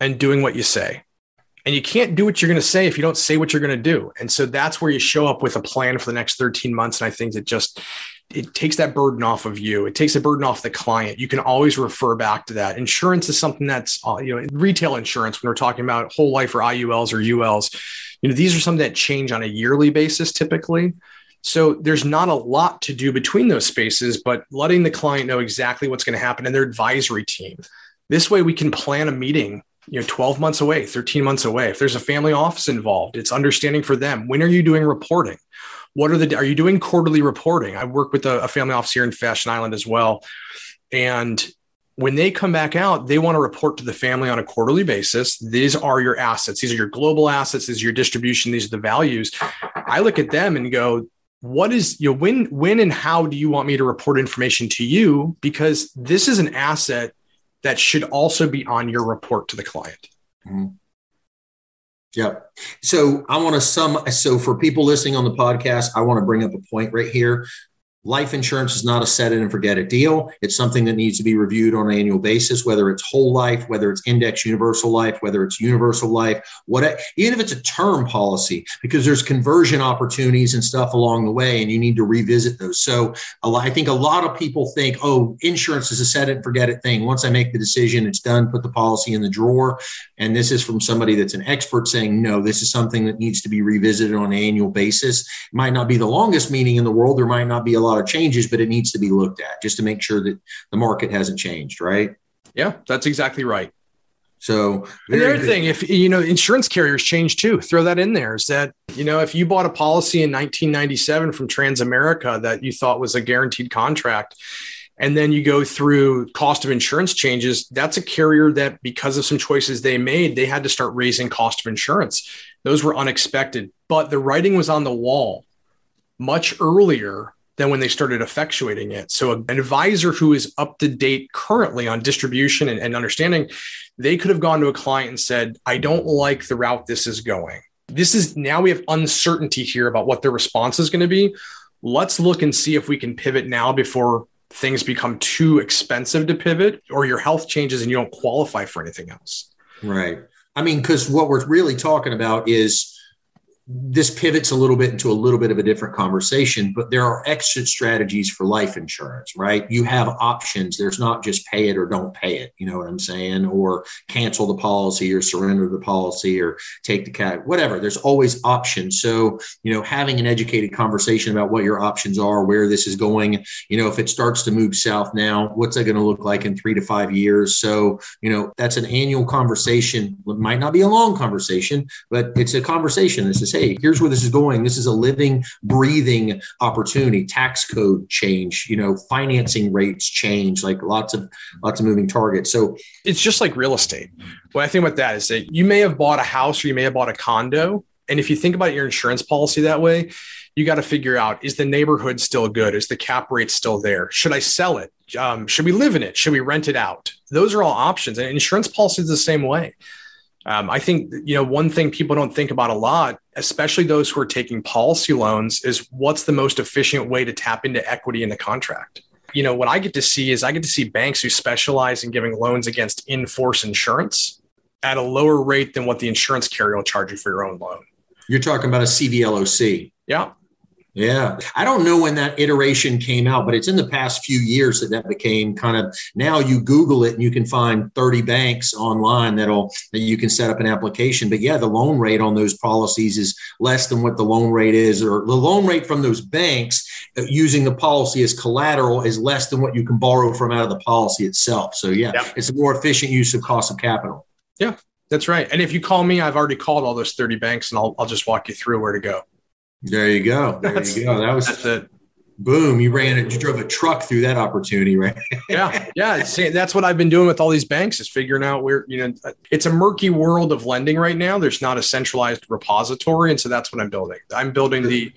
and doing what you say. And you can't do what you're going to say if you don't say what you're going to do. And so that's where you show up with a plan for the next 13 months. And I think that just it takes that burden off of you. It takes the burden off the client. You can always refer back to that. Insurance is something that's uh, you know retail insurance when we're talking about whole life or IULs or ULs. You know these are something that change on a yearly basis typically. So there's not a lot to do between those spaces, but letting the client know exactly what's going to happen in their advisory team. This way we can plan a meeting you know 12 months away 13 months away if there's a family office involved it's understanding for them when are you doing reporting what are the, are you doing quarterly reporting? I work with a, a family office here in Fashion Island as well. And when they come back out, they want to report to the family on a quarterly basis. These are your assets. These are your global assets. These are your distribution. These are the values. I look at them and go, what is you know when when and how do you want me to report information to you because this is an asset that should also be on your report to the client mm-hmm. Yep. So I want to sum. So for people listening on the podcast, I want to bring up a point right here. Life insurance is not a set it and forget it deal. It's something that needs to be reviewed on an annual basis, whether it's whole life, whether it's index universal life, whether it's universal life, what even if it's a term policy, because there's conversion opportunities and stuff along the way, and you need to revisit those. So I think a lot of people think, oh, insurance is a set it and forget it thing. Once I make the decision, it's done. Put the policy in the drawer. And this is from somebody that's an expert saying, no, this is something that needs to be revisited on an annual basis. It might not be the longest meeting in the world. There might not be a lot changes, but it needs to be looked at just to make sure that the market hasn't changed, right? Yeah, that's exactly right. So the other good. thing, if you know, insurance carriers change too. Throw that in there. Is that you know, if you bought a policy in 1997 from Transamerica that you thought was a guaranteed contract, and then you go through cost of insurance changes, that's a carrier that because of some choices they made, they had to start raising cost of insurance. Those were unexpected, but the writing was on the wall much earlier than when they started effectuating it. So an advisor who is up to date currently on distribution and, and understanding, they could have gone to a client and said, I don't like the route this is going. This is now we have uncertainty here about what their response is going to be. Let's look and see if we can pivot now before things become too expensive to pivot or your health changes and you don't qualify for anything else. Right. I mean, because what we're really talking about is this pivots a little bit into a little bit of a different conversation, but there are exit strategies for life insurance, right? You have options. There's not just pay it or don't pay it, you know what I'm saying? Or cancel the policy or surrender the policy or take the cat, whatever. There's always options. So, you know, having an educated conversation about what your options are, where this is going, you know, if it starts to move south now, what's that going to look like in three to five years? So, you know, that's an annual conversation. It might not be a long conversation, but it's a conversation. This is hey, here's where this is going. This is a living, breathing opportunity. Tax code change, you know, financing rates change, like lots of lots of moving targets. So it's just like real estate. What I think about that is that you may have bought a house or you may have bought a condo. And if you think about your insurance policy that way, you got to figure out is the neighborhood still good? Is the cap rate still there? Should I sell it? Um, should we live in it? Should we rent it out? Those are all options. And insurance policy is the same way. Um, I think you know one thing people don't think about a lot, especially those who are taking policy loans, is what's the most efficient way to tap into equity in the contract. You know, what I get to see is I get to see banks who specialize in giving loans against in-force insurance at a lower rate than what the insurance carrier will charge you for your own loan. You're talking about a CVLOC. Yeah. Yeah. I don't know when that iteration came out, but it's in the past few years that that became kind of now you Google it and you can find 30 banks online that'll that you can set up an application. But yeah, the loan rate on those policies is less than what the loan rate is, or the loan rate from those banks uh, using the policy as collateral is less than what you can borrow from out of the policy itself. So yeah, yep. it's a more efficient use of cost of capital. Yeah, that's right. And if you call me, I've already called all those 30 banks and I'll, I'll just walk you through where to go. There you go. There that's, you go. That was that's it. Boom! You ran it. You drove a truck through that opportunity, right? yeah, yeah. that's what I've been doing with all these banks is figuring out where you know it's a murky world of lending right now. There's not a centralized repository, and so that's what I'm building. I'm building the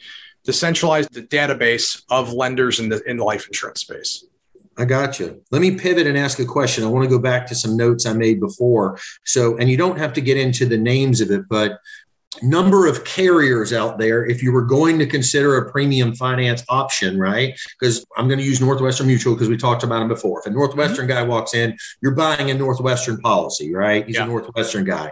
the centralized database of lenders in the in the life insurance space. I got you. Let me pivot and ask a question. I want to go back to some notes I made before. So, and you don't have to get into the names of it, but number of carriers out there if you were going to consider a premium finance option, right? Because I'm going to use Northwestern Mutual because we talked about them before. If a Northwestern mm-hmm. guy walks in, you're buying a Northwestern policy, right? He's yeah. a Northwestern guy.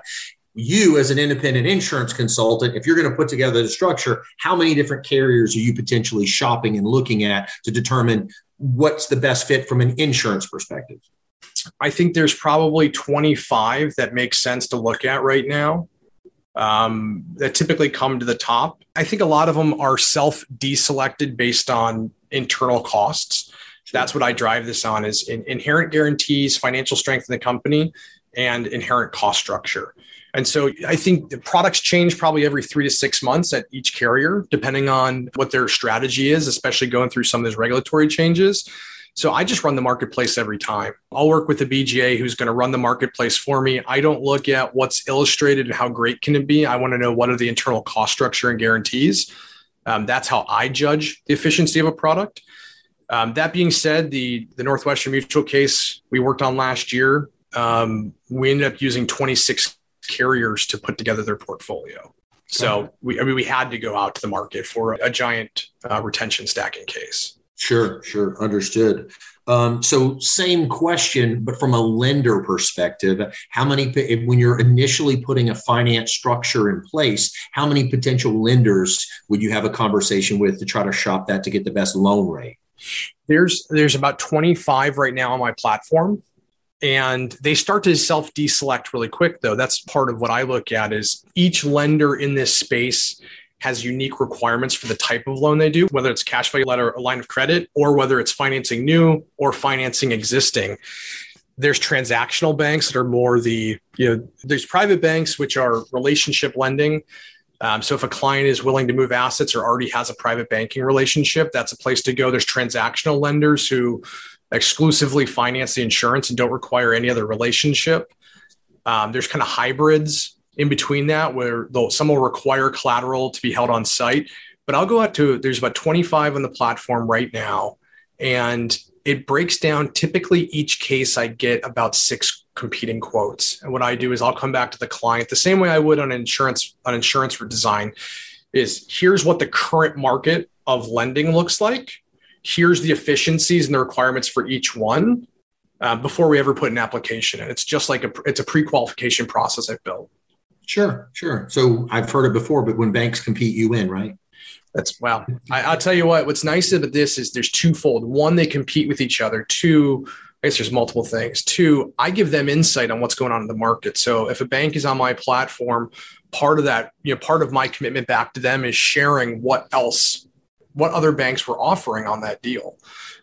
You, as an independent insurance consultant, if you're going to put together the structure, how many different carriers are you potentially shopping and looking at to determine what's the best fit from an insurance perspective? I think there's probably 25 that makes sense to look at right now um, that typically come to the top. I think a lot of them are self deselected based on internal costs. That's what I drive this on is in, inherent guarantees, financial strength in the company, and inherent cost structure. And so I think the products change probably every three to six months at each carrier, depending on what their strategy is, especially going through some of those regulatory changes. So I just run the marketplace every time. I'll work with the BGA who's going to run the marketplace for me. I don't look at what's illustrated and how great can it be. I want to know what are the internal cost structure and guarantees. Um, that's how I judge the efficiency of a product. Um, that being said, the the Northwestern Mutual case we worked on last year, um, we ended up using 26 carriers to put together their portfolio. So we, I mean, we had to go out to the market for a giant uh, retention stacking case. Sure, sure. Understood. Um, so, same question, but from a lender perspective, how many, when you're initially putting a finance structure in place, how many potential lenders would you have a conversation with to try to shop that to get the best loan rate? There's there's about 25 right now on my platform and they start to self deselect really quick though that's part of what i look at is each lender in this space has unique requirements for the type of loan they do, whether it's cash value letter, a line of credit, or whether it's financing new or financing existing. There's transactional banks that are more the, you know, there's private banks which are relationship lending. Um, so if a client is willing to move assets or already has a private banking relationship, that's a place to go. There's transactional lenders who exclusively finance the insurance and don't require any other relationship. Um, there's kind of hybrids in between that where some will require collateral to be held on site. But I'll go out to there's about 25 on the platform right now. And it breaks down typically each case I get about six competing quotes. And what I do is I'll come back to the client the same way I would on insurance on insurance for design is here's what the current market of lending looks like. Here's the efficiencies and the requirements for each one uh, before we ever put an application in. It's just like a it's a pre-qualification process I've built. Sure, sure. So I've heard it before, but when banks compete, you win, right? That's well. I, will tell you what. What's nice about this is there's twofold. One, they compete with each other. Two, I guess there's multiple things. Two, I give them insight on what's going on in the market. So if a bank is on my platform, part of that, you know, part of my commitment back to them is sharing what else what other banks were offering on that deal.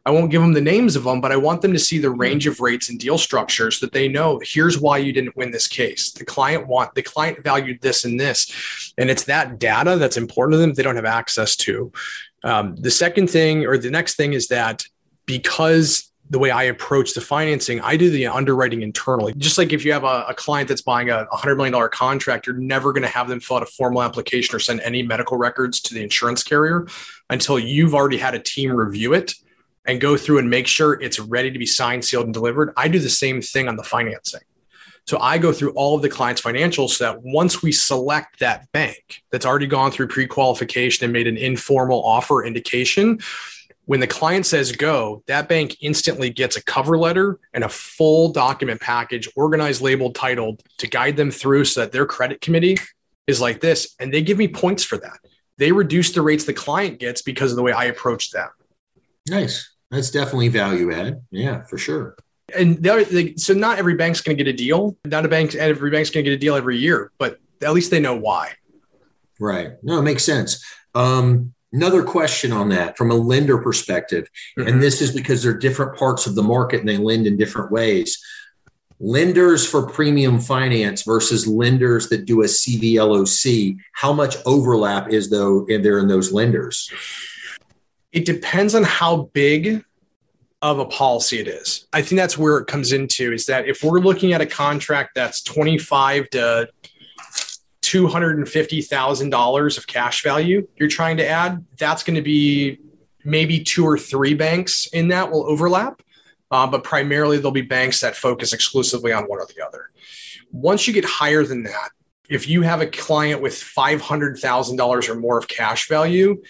I won't give them the names of them, but I want them to see the range of rates and deal structures that they know here's why you didn't win this case. The client want the client valued this and this. And it's that data that's important to them they don't have access to. Um, the second thing or the next thing is that because the way I approach the financing, I do the underwriting internally. Just like if you have a, a client that's buying a $100 million contract, you're never going to have them fill out a formal application or send any medical records to the insurance carrier until you've already had a team review it and go through and make sure it's ready to be signed, sealed, and delivered. I do the same thing on the financing. So I go through all of the client's financials so that once we select that bank that's already gone through pre qualification and made an informal offer indication, when the client says go, that bank instantly gets a cover letter and a full document package, organized, labeled, titled to guide them through so that their credit committee is like this. And they give me points for that. They reduce the rates the client gets because of the way I approach them. Nice. That's definitely value add. Yeah, for sure. And the other, the, so not every bank's going to get a deal. Not a bank, every bank's going to get a deal every year, but at least they know why. Right. No, it makes sense. Um, Another question on that from a lender perspective, mm-hmm. and this is because they're different parts of the market and they lend in different ways. Lenders for premium finance versus lenders that do a CVLOC, how much overlap is though in there in those lenders? It depends on how big of a policy it is. I think that's where it comes into is that if we're looking at a contract that's 25 to $250,000 of cash value you're trying to add, that's going to be maybe two or three banks in that will overlap. Uh, but primarily, there'll be banks that focus exclusively on one or the other. Once you get higher than that, if you have a client with $500,000 or more of cash value,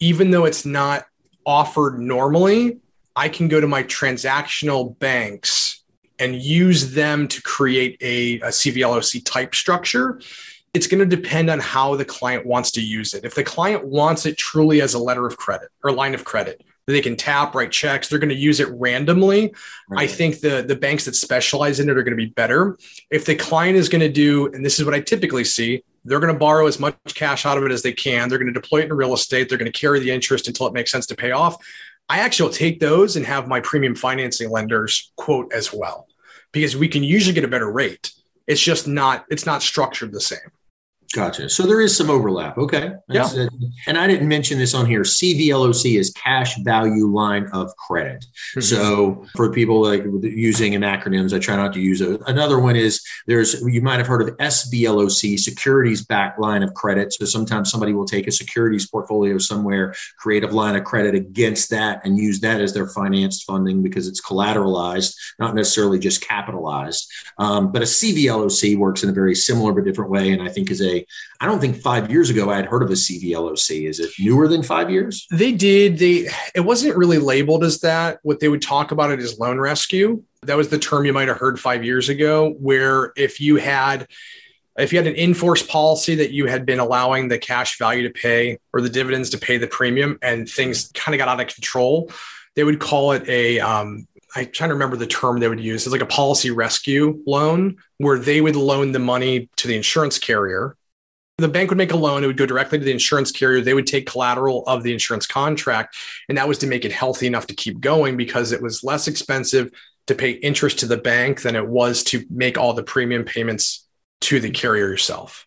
even though it's not offered normally, I can go to my transactional banks and use them to create a, a CVLOC type structure it's going to depend on how the client wants to use it. If the client wants it truly as a letter of credit or line of credit, they can tap, write checks, they're going to use it randomly. Right. I think the, the banks that specialize in it are going to be better. If the client is going to do, and this is what I typically see, they're going to borrow as much cash out of it as they can. They're going to deploy it in real estate. They're going to carry the interest until it makes sense to pay off. I actually will take those and have my premium financing lenders quote as well, because we can usually get a better rate. It's just not, it's not structured the same. Gotcha. So there is some overlap. Okay. That's yeah. It. And I didn't mention this on here. CVLOC is cash value line of credit. Mm-hmm. So for people like using in acronyms, I try not to use it. Another one is there's, you might have heard of SBLOC, securities back line of credit. So sometimes somebody will take a securities portfolio somewhere, create a line of credit against that and use that as their financed funding because it's collateralized, not necessarily just capitalized. Um, but a CVLOC works in a very similar but different way. And I think is a I don't think five years ago I had heard of a CVLOC. Is it newer than five years? They did. They it wasn't really labeled as that. What they would talk about it is loan rescue. That was the term you might have heard five years ago, where if you had if you had an in-force policy that you had been allowing the cash value to pay or the dividends to pay the premium and things kind of got out of control, they would call it a um, I'm trying to remember the term they would use. It's like a policy rescue loan where they would loan the money to the insurance carrier the bank would make a loan, it would go directly to the insurance carrier. They would take collateral of the insurance contract. And that was to make it healthy enough to keep going because it was less expensive to pay interest to the bank than it was to make all the premium payments to the carrier yourself.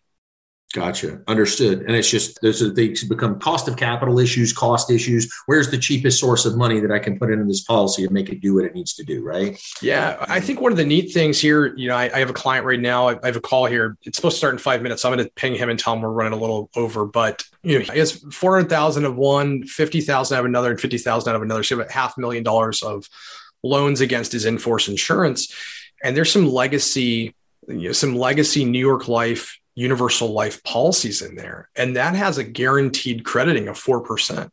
Gotcha. Understood. And it's just those are they become cost of capital issues, cost issues. Where's the cheapest source of money that I can put into this policy and make it do what it needs to do, right? Yeah. I think one of the neat things here, you know, I, I have a client right now. I, I, have a call here. It's supposed to start in five minutes. So I'm going to ping him and tell him we're running a little over. But you know, he has 400,000 of one, 50,000 out of another, and 50,000 out of another. So about half million dollars of loans against his in-force insurance. And there's some legacy, you know, some legacy New York life universal life policies in there. And that has a guaranteed crediting of 4%.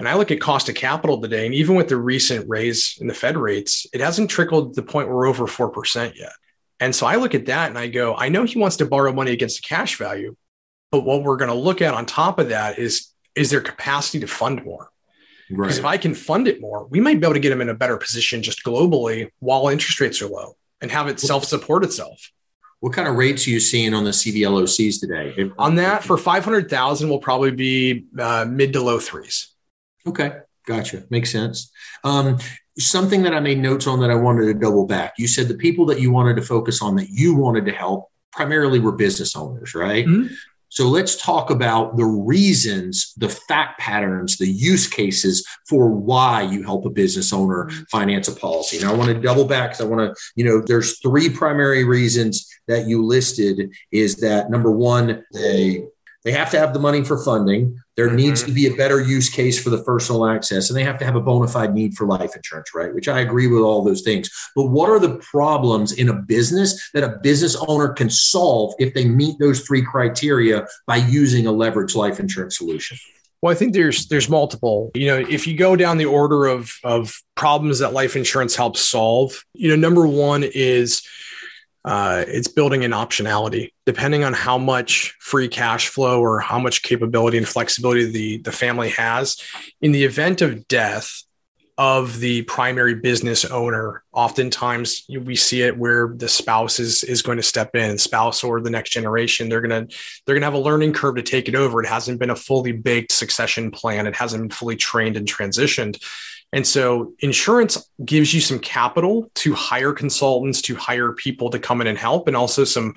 And I look at cost of capital today, and even with the recent raise in the Fed rates, it hasn't trickled to the point where we're over 4% yet. And so I look at that and I go, I know he wants to borrow money against the cash value, but what we're going to look at on top of that is is there capacity to fund more? Right. Because if I can fund it more, we might be able to get him in a better position just globally while interest rates are low and have it self support itself. What kind of rates are you seeing on the CVLOCs today? on that, for 500,000 will probably be uh, mid to low threes. Okay, gotcha. Makes sense. Um, something that I made notes on that I wanted to double back. You said the people that you wanted to focus on that you wanted to help primarily were business owners, right? Mm-hmm. So let's talk about the reasons, the fact patterns, the use cases for why you help a business owner mm-hmm. finance a policy. Now I want to double back because I want to, you know, there's three primary reasons that you listed is that number one, they they have to have the money for funding. There mm-hmm. needs to be a better use case for the personal access, and they have to have a bona fide need for life insurance, right? Which I agree with all those things. But what are the problems in a business that a business owner can solve if they meet those three criteria by using a leveraged life insurance solution? Well, I think there's there's multiple. You know, if you go down the order of of problems that life insurance helps solve, you know, number one is uh, it's building an optionality. Depending on how much free cash flow or how much capability and flexibility the, the family has in the event of death of the primary business owner oftentimes we see it where the spouse is is going to step in spouse or the next generation. They're going to they're going to have a learning curve to take it over. It hasn't been a fully baked succession plan. It hasn't been fully trained and transitioned and so insurance gives you some capital to hire consultants, to hire people to come in and help, and also some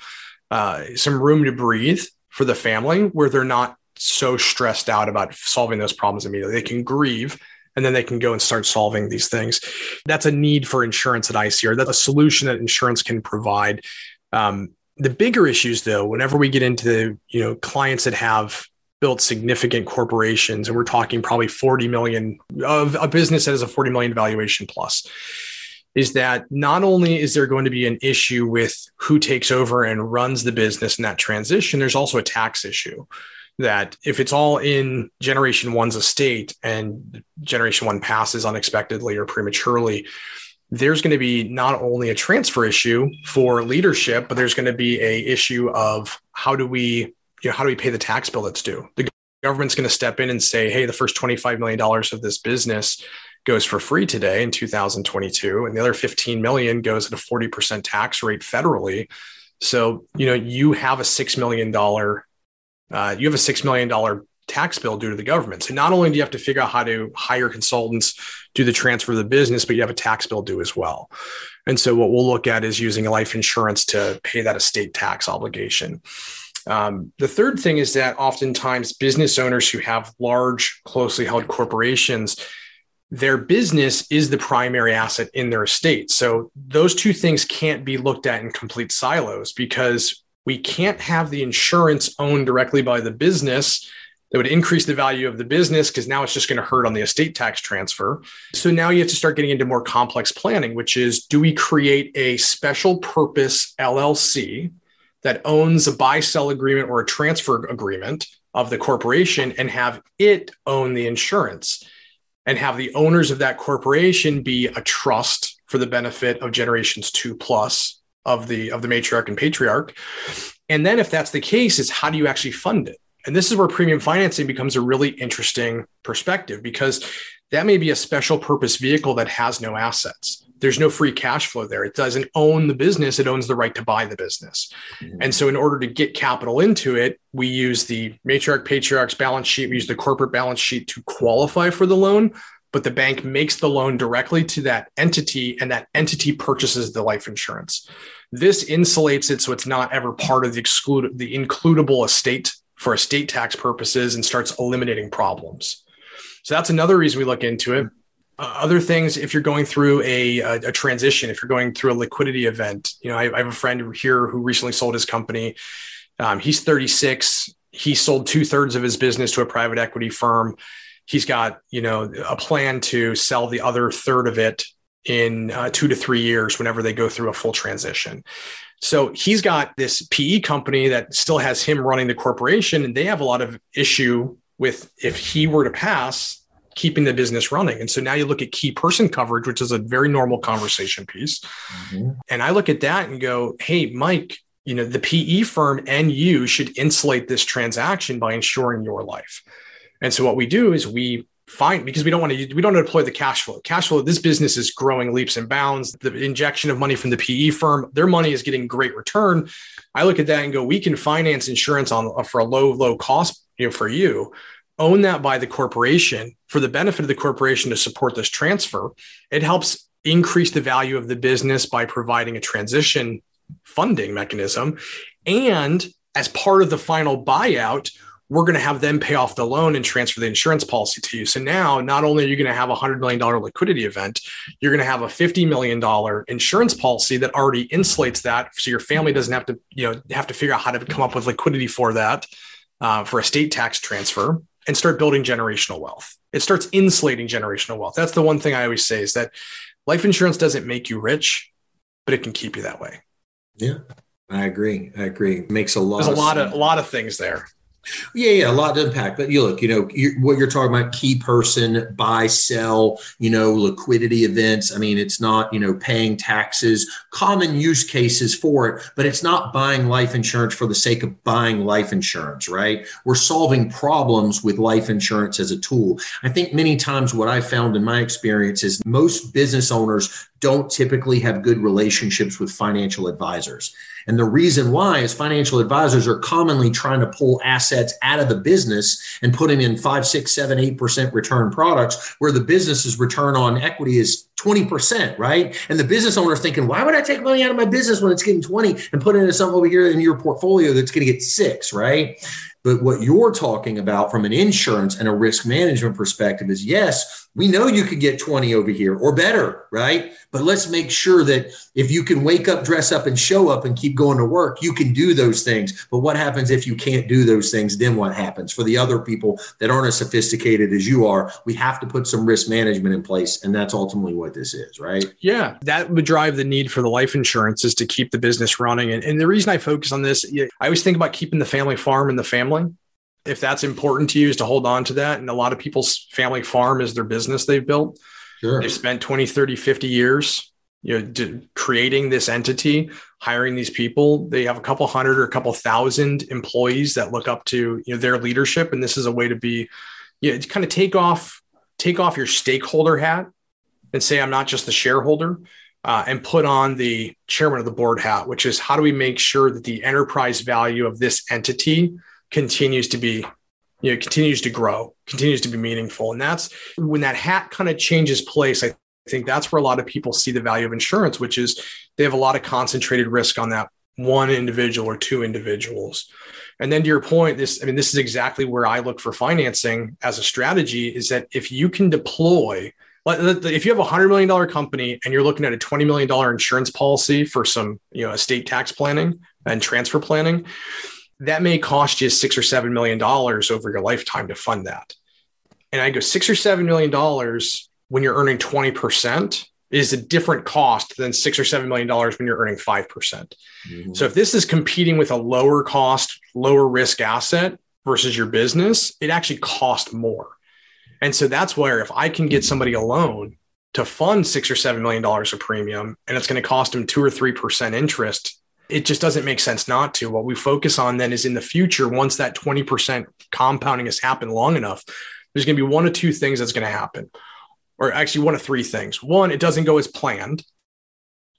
uh, some room to breathe for the family where they're not so stressed out about solving those problems immediately. They can grieve and then they can go and start solving these things. That's a need for insurance at ICR. That's a solution that insurance can provide. Um, the bigger issues, though, whenever we get into you know clients that have built significant corporations and we're talking probably 40 million of a business that has a 40 million valuation plus is that not only is there going to be an issue with who takes over and runs the business in that transition there's also a tax issue. That if it's all in generation one's estate and generation one passes unexpectedly or prematurely there's going to be not only a transfer issue for leadership but there's going to be a issue of how do we you know, how do we pay the tax bill that's due? The government's going to step in and say, hey, the first $25 million of this business goes for free today in 2022 and the other 15 million goes at a 40% tax rate federally. So you know you have a $6 million uh, you have a $6 million tax bill due to the government. So not only do you have to figure out how to hire consultants do the transfer of the business but you have a tax bill due as well. And so what we'll look at is using life insurance to pay that estate tax obligation um, the third thing is that oftentimes business owners who have large, closely held corporations, their business is the primary asset in their estate. So those two things can't be looked at in complete silos because we can't have the insurance owned directly by the business that would increase the value of the business because now it's just going to hurt on the estate tax transfer. So now you have to start getting into more complex planning, which is do we create a special purpose LLC that owns a buy sell agreement or a transfer agreement of the corporation and have it own the insurance. And have the owners of that corporation be a trust for the benefit of generations two plus of the of the matriarch and patriarch. And then if that's the case is how do you actually fund it? And this is where premium financing becomes a really interesting perspective because that may be a special purpose vehicle that has no assets there's no free cash flow there. It doesn't own the business, it owns the right to buy the business. Mm-hmm. And so, in order to get capital into it, we use the matriarch patriarch's balance sheet, we use the corporate balance sheet to qualify for the loan. But the bank makes the loan directly to that entity, and that entity purchases the life insurance. This insulates it so it's not ever part of the exclude the includable estate for estate tax purposes and starts eliminating problems. So that's another reason we look into it uh, other things if you're going through a, a, a, transition if you're going through a liquidity event you know I, I have a friend here who recently sold his company. Um, he's 36 he sold two-thirds of his business to a private equity firm. He's got you know a plan to sell the other third of it in uh, two to three years whenever they go through a full transition. So he's got this pe company that still has him running the corporation and they have a lot of issue with if he were to pass keeping the business running. And so now you look at key person coverage, which is a very normal conversation piece. Mm-hmm. And I look at that and go, hey, Mike, you know, the PE firm and you should insulate this transaction by insuring your life. And so what we do is we find because we don't want to we don't deploy the cash flow. Cash flow, this business is growing leaps and bounds. The injection of money from the PE firm, their money is getting great return. I look at that and go, we can finance insurance on for a low, low cost, you know, for you own that by the corporation for the benefit of the corporation to support this transfer, it helps increase the value of the business by providing a transition funding mechanism. And as part of the final buyout, we're going to have them pay off the loan and transfer the insurance policy to you. So now, not only are you going to have a $100 million liquidity event, you're going to have a $50 million insurance policy that already insulates that. So your family doesn't have to, you know, have to figure out how to come up with liquidity for that, uh, for state tax transfer and start building generational wealth. It starts insulating generational wealth. That's the one thing I always say is that life insurance doesn't make you rich, but it can keep you that way. Yeah. I agree. I agree. It makes a lot. There's a lot sense. of a lot of things there. Yeah, yeah, a lot to unpack. But you look, you know, you're, what you're talking about, key person, buy, sell, you know, liquidity events. I mean, it's not, you know, paying taxes, common use cases for it, but it's not buying life insurance for the sake of buying life insurance, right? We're solving problems with life insurance as a tool. I think many times what I found in my experience is most business owners don't typically have good relationships with financial advisors. And the reason why is financial advisors are commonly trying to pull assets out of the business and put them in five, six, seven, eight percent return products where the business's return on equity is 20%, right? And the business owner is thinking, why would I take money out of my business when it's getting 20 and put it into something over here in your portfolio that's going to get six, right? But what you're talking about from an insurance and a risk management perspective is yes, we know you could get 20 over here or better, right? But let's make sure that if you can wake up, dress up, and show up and keep going to work, you can do those things. But what happens if you can't do those things? Then what happens? For the other people that aren't as sophisticated as you are, we have to put some risk management in place. And that's ultimately what this is, right? Yeah. That would drive the need for the life insurance is to keep the business running. And, and the reason I focus on this, I always think about keeping the family farm and the family if that's important to you is to hold on to that. And a lot of people's family farm is their business they've built. Sure. they've spent 20 30 50 years you know creating this entity hiring these people. They have a couple hundred or a couple thousand employees that look up to you know their leadership. And this is a way to be you know, to kind of take off take off your stakeholder hat and say i'm not just the shareholder uh, and put on the chairman of the board hat which is how do we make sure that the enterprise value of this entity continues to be you know continues to grow continues to be meaningful. And that's when that hat kind of changes place i think that's where a lot of people see the value of insurance which is they have a lot of concentrated risk on that one individual or two individuals. And then to your point this i mean this is exactly where i look for financing as a strategy is that if you can deploy if you have a hundred million dollar company and you're looking at a $20 million insurance policy for some you know estate tax planning and transfer planning that may cost you six or seven million dollars over your lifetime to fund that. And I go six or seven million dollars when you're earning 20% is a different cost than six or seven million dollars when you're earning 5%. percent mm hmm So if this is competing with a lower cost, lower risk asset versus your business, it actually costs more. And so that's where if I can get somebody a loan to fund six or seven million dollars of premium and it's going to cost them two or three percent interest it just doesn't make sense not to. What we focus on then is in the future, once that 20% compounding has happened long enough, there's going to be one or two things that's going to happen, or actually one of three things. One, it doesn't go as planned.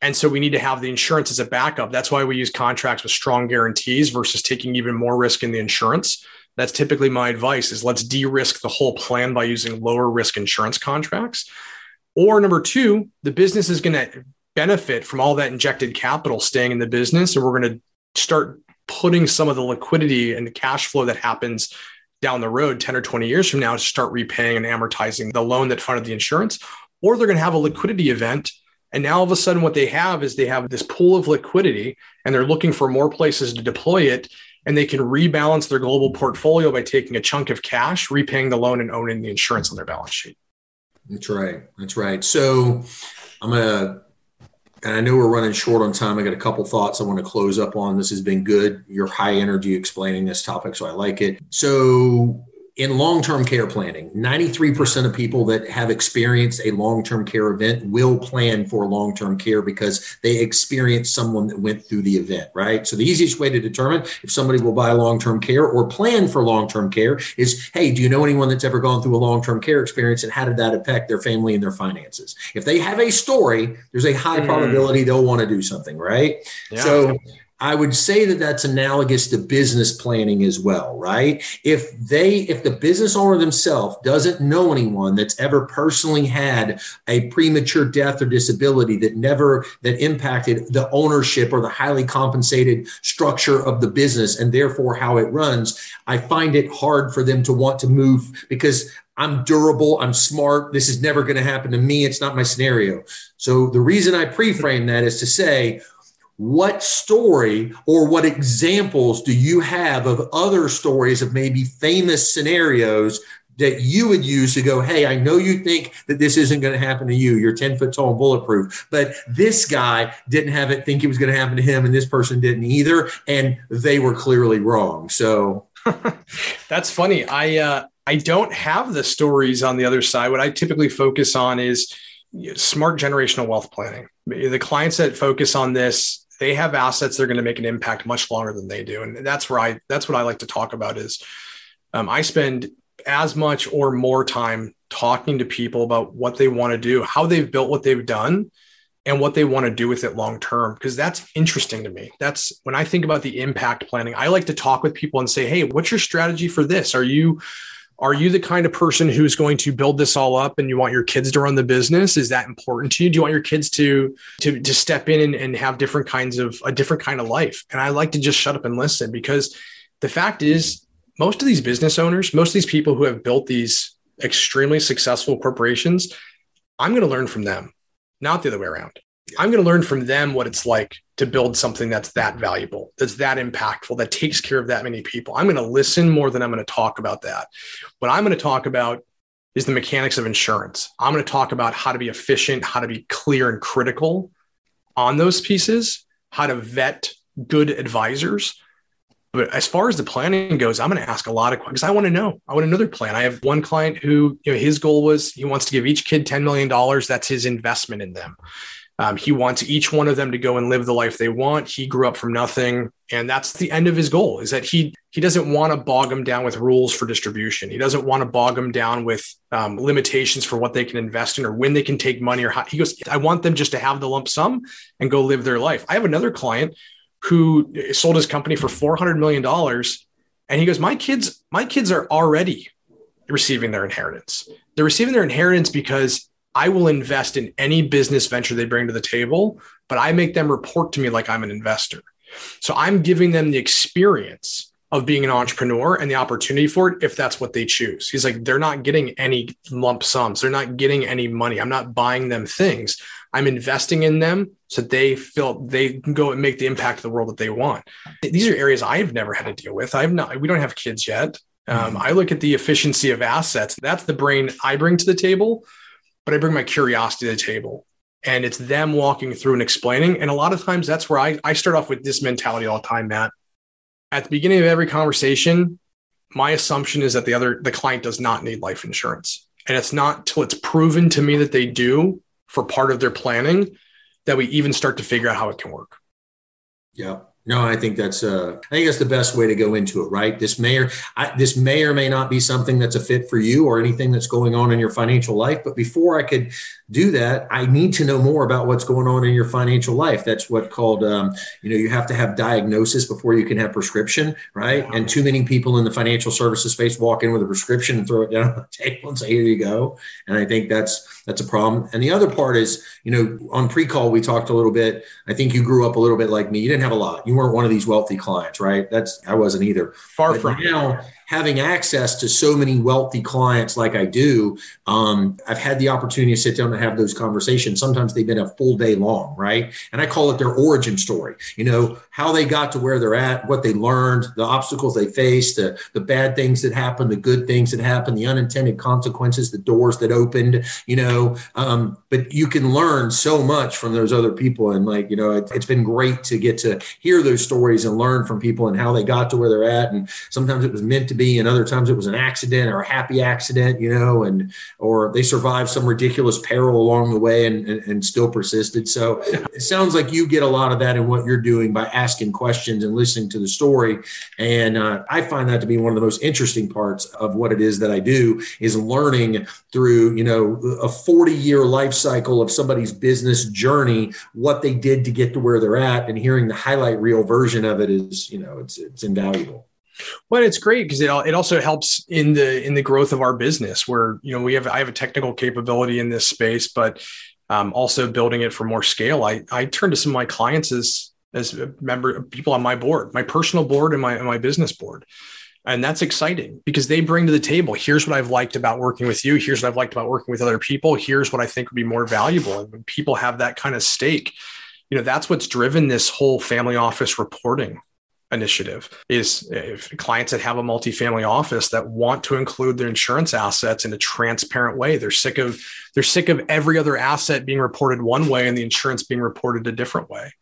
And so we need to have the insurance as a backup. That's why we use contracts with strong guarantees versus taking even more risk in the insurance. That's typically my advice is let's de-risk the whole plan by using lower risk insurance contracts. Or number two, the business is going to benefit from all that injected capital staying in the business. And we're going to start putting some of the liquidity and the cash flow that happens down the road 10 or 20 years from now to start repaying and amortizing the loan that funded the insurance. Or they're going to have a liquidity event. And now all of a sudden, what they have is they have this pool of liquidity and they're looking for more places to deploy it. And they can rebalance their global portfolio by taking a chunk of cash, repaying the loan, and owning the insurance on their balance sheet. That's right. That's right. So I'm going to and I know we're running short on time. I got a couple thoughts I want to close up on. This has been good. You're high energy explaining this topic, so I like it. So in long-term care planning 93% of people that have experienced a long-term care event will plan for long-term care because they experienced someone that went through the event right so the easiest way to determine if somebody will buy long-term care or plan for long-term care is hey do you know anyone that's ever gone through a long-term care experience and how did that affect their family and their finances if they have a story there's a high mm. probability they'll want to do something right yeah. so I would say that that's analogous to business planning as well, right? If they, if the business owner themselves doesn't know anyone that's ever personally had a premature death or disability that never, that impacted the ownership or the highly compensated structure of the business and therefore how it runs, I find it hard for them to want to move because I'm durable, I'm smart, this is never going to happen to me. It's not my scenario. So the reason I pre-frame that is to say, what story or what examples do you have of other stories of maybe famous scenarios that you would use to go, hey, I know you think that this isn't going to happen to you. You're 10 foot tall and bulletproof, but this guy didn't have it think it was going to happen to him, and this person didn't either. And they were clearly wrong. So that's funny. I, uh, I don't have the stories on the other side. What I typically focus on is smart generational wealth planning. The clients that focus on this they have assets that are going to make an impact much longer than they do. And that's where i that's what i like to talk about is um, i spend as much or more time talking to people about what they want to do how they've built what they've done and what they want to do with it long term because that's interesting to me. That's when i think about the impact planning i like to talk with people and say hey what's your strategy for this? Are you are you the kind of person who's going to build this all up and you want your kids to run the business? Is that important to you? Do you want your kids to to, to step in and, and have different kinds of a different kind of life? And i like to just shut up and listen because the fact is most of these business owners most of these people who have built these extremely successful corporations i'm going to learn from them not the other way around i'm going to learn from them what it's like to build something that's that valuable, that's that impactful, that takes care of that many people. I'm going to listen more than I'm going to talk about that. What I'm going to talk about is the mechanics of insurance. I'm going to talk about how to be efficient, how to be clear and critical on those pieces, how to vet good advisors. But as far as the planning goes, I'm going to ask a lot of questions I want to know. I want another plan. I have one client who, you know, his goal was he wants to give each kid $10 million. That's his investment in them. Um, he wants each one of them to go and live the life they want. He grew up from nothing, and that's the end of his goal. Is that he he doesn't want to bog them down with rules for distribution. He doesn't want to bog them down with um, limitations for what they can invest in or when they can take money or how. He goes, I want them just to have the lump sum and go live their life. I have another client who sold his company for four hundred million dollars, and he goes, my kids, my kids are already receiving their inheritance. They're receiving their inheritance because I will invest in any business venture they bring to the table, but I make them report to me like I'm an investor. So I'm giving them the experience of being an entrepreneur and the opportunity for it if that's what they choose. He's like, they're not getting any lump sums, they're not getting any money. I'm not buying them things. I'm investing in them so they feel they can go and make the impact of the world that they want. These are areas I've never had to deal with. I've not, we don't have kids yet. Um, mm-hmm. I look at the efficiency of assets. That's the brain I bring to the table but I bring my curiosity to the table. And it's them walking through and explaining. And a lot of times that's where I, I start off with this mentality all the time, Matt. At the beginning of every conversation, my assumption is that the other the client does not need life insurance. And it's not till it's proven to me that they do for part of their planning that we even start to figure out how it can work. Yeah. No, I think that's uh, I think that's the best way to go into it, right? This may or I, this may or may not be something that's a fit for you or anything that's going on in your financial life. But before I could do that, I need to know more about what's going on in your financial life. That's what called, um, you know, you have to have diagnosis before you can have prescription, right? And too many people in the financial services space walk in with a prescription and throw it down on the table and say, "Here you go." And I think that's that's a problem. And the other part is, you know, on pre-call we talked a little bit. I think you grew up a little bit like me. You didn't have a lot. You weren't one of these wealthy clients, right? That's I wasn't either. Far but from now having access to so many wealthy clients like I do, um, I've had the opportunity to sit down and have those conversations. Sometimes they've been a full day long, right? And I call it their origin story. You know, how they got to where they're at, what they learned, the obstacles they faced, the, the bad things that happened, the good things that happened, the unintended consequences, the doors that opened, you know. Um, but you can learn so much from those other people. And like, you know, it, it's been great to get to hear those stories and learn from people and how they got to where they're at. And sometimes it was meant to be be, and other times it was an accident or a happy accident, you know, and or they survived some ridiculous peril along the way and, and, and still persisted. So it sounds like you get a lot of that in what you're doing by asking questions and listening to the story. And uh, I find that to be one of the most interesting parts of what it is that I do is learning through, you know, a 40 year life cycle of somebody's business journey, what they did to get to where they're at and hearing the highlight reel version of it is, you know, it's, it's invaluable. Well, it's great because it, it also helps in the in the growth of our business. Where you know we have I have a technical capability in this space, but um, also building it for more scale. I I turn to some of my clients as as member people on my board, my personal board and my and my business board, and that's exciting because they bring to the table. Here's what I've liked about working with you. Here's what I've liked about working with other people. Here's what I think would be more valuable. And when people have that kind of stake, you know that's what's driven this whole family office reporting initiative is if clients that have a multifamily office that want to include their insurance assets in a transparent way they're sick of they're sick of every other asset being reported one way and the insurance being reported a different way.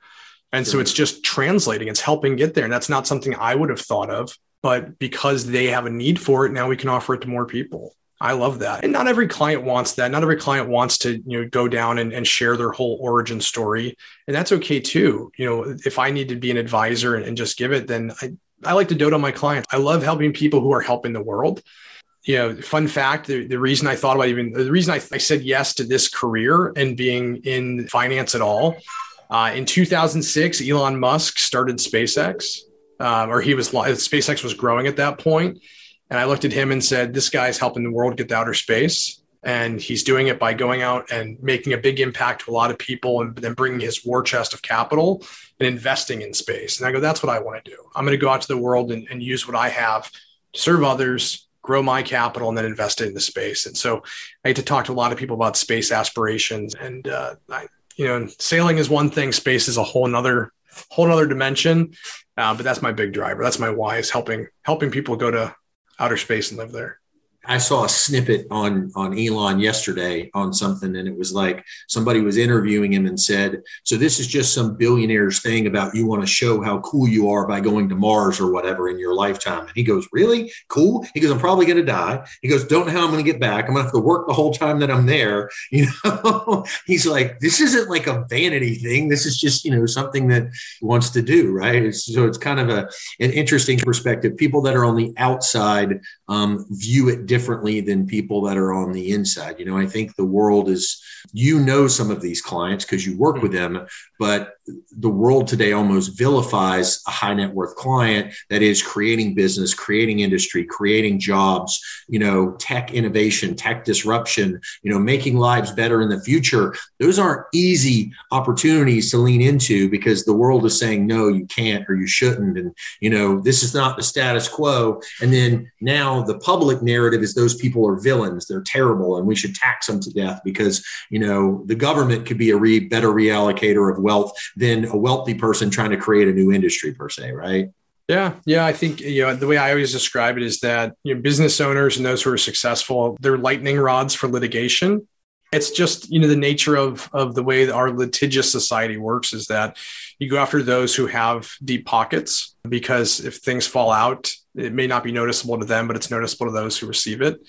And sure. so it's just translating it's helping get there. And that's not something i would have thought of but because they have a need for it now we can offer it to more people I love that. And not every client wants that. Not every client wants to, you know, go down and, and share their whole origin story. And that's okay too. You know, if I need to be an advisor and, and just give it, then I, I like to dote on my clients. I love helping people who are helping the world. You know, fun fact, the, the reason I thought about even the reason I, I said yes to this career and being in finance at all. Uh, in 2006, Elon Musk started SpaceX, um, or he was SpaceX was growing at that point and I looked at him and said, This guy's helping the world get to outer space. And he's doing it by going out and making a big impact to a lot of people and then bringing his war chest of capital and investing in space. And I go, That's what I want to do. I'm going to go out to the world and, and use what I have to serve others, grow my capital, and then invest it into space. And so I get to talk to a lot of people about space aspirations. And, uh, I, you know, sailing is one thing, space is a whole nother whole another dimension. Uh, but that's my big driver. That's my why is helping helping people go to outer space and live there. I saw a snippet on on Elon yesterday on something, and it was like somebody was interviewing him and said, "So this is just some billionaire's thing about you want to show how cool you are by going to Mars or whatever in your lifetime." And he goes, "Really cool?" He goes, "I'm probably going to die." He goes, "Don't know how I'm going to get back. I'm going to have to work the whole time that I'm there." You know, he's like, "This isn't like a vanity thing. This is just you know something that wants to do, right?" It's, so it's kind of a an interesting perspective. People that are on the outside um, view it differently than people that are on the inside. You know, I think the world is, you know, some of these clients because you work with mm-hmm. them, but the world today almost vilifies a high net worth client that is creating business, creating industry, creating jobs, you know, tech innovation, tech disruption, you know, making lives better in the future. Those aren't easy opportunities to lean into because the world is saying, no, you can't or you shouldn't. And, you know, this is not the status quo. And then now the public narrative is those people are villains, they're terrible, and we should tax them to death because, you know, the government could be a re- better reallocator of wealth than a wealthy person trying to create a new industry per se, right? Yeah, yeah. I think you know the way I always describe it is that you know, business owners and those who are successful, they're lightning rods for litigation. It's just you know the nature of of the way our litigious society works is that you go after those who have deep pockets because if things fall out, it may not be noticeable to them, but it's noticeable to those who receive it.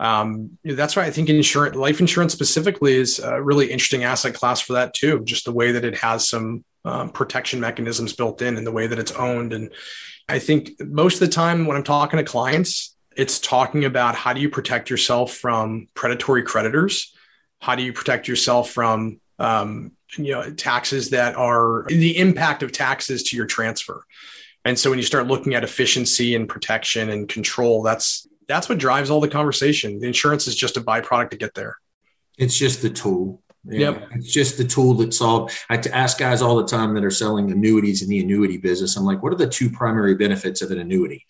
Um, that's why I think insurance, life insurance specifically, is a really interesting asset class for that too. Just the way that it has some um, protection mechanisms built in, and the way that it's owned. And I think most of the time when I'm talking to clients, it's talking about how do you protect yourself from predatory creditors, how do you protect yourself from um, you know taxes that are the impact of taxes to your transfer. And so when you start looking at efficiency and protection and control, that's that's what drives all the conversation. The insurance is just a byproduct to get there. It's just the tool. Yeah, yep. It's just the tool that solve. I to ask guys all the time that are selling annuities in the annuity business. I'm like, what are the two primary benefits of an annuity?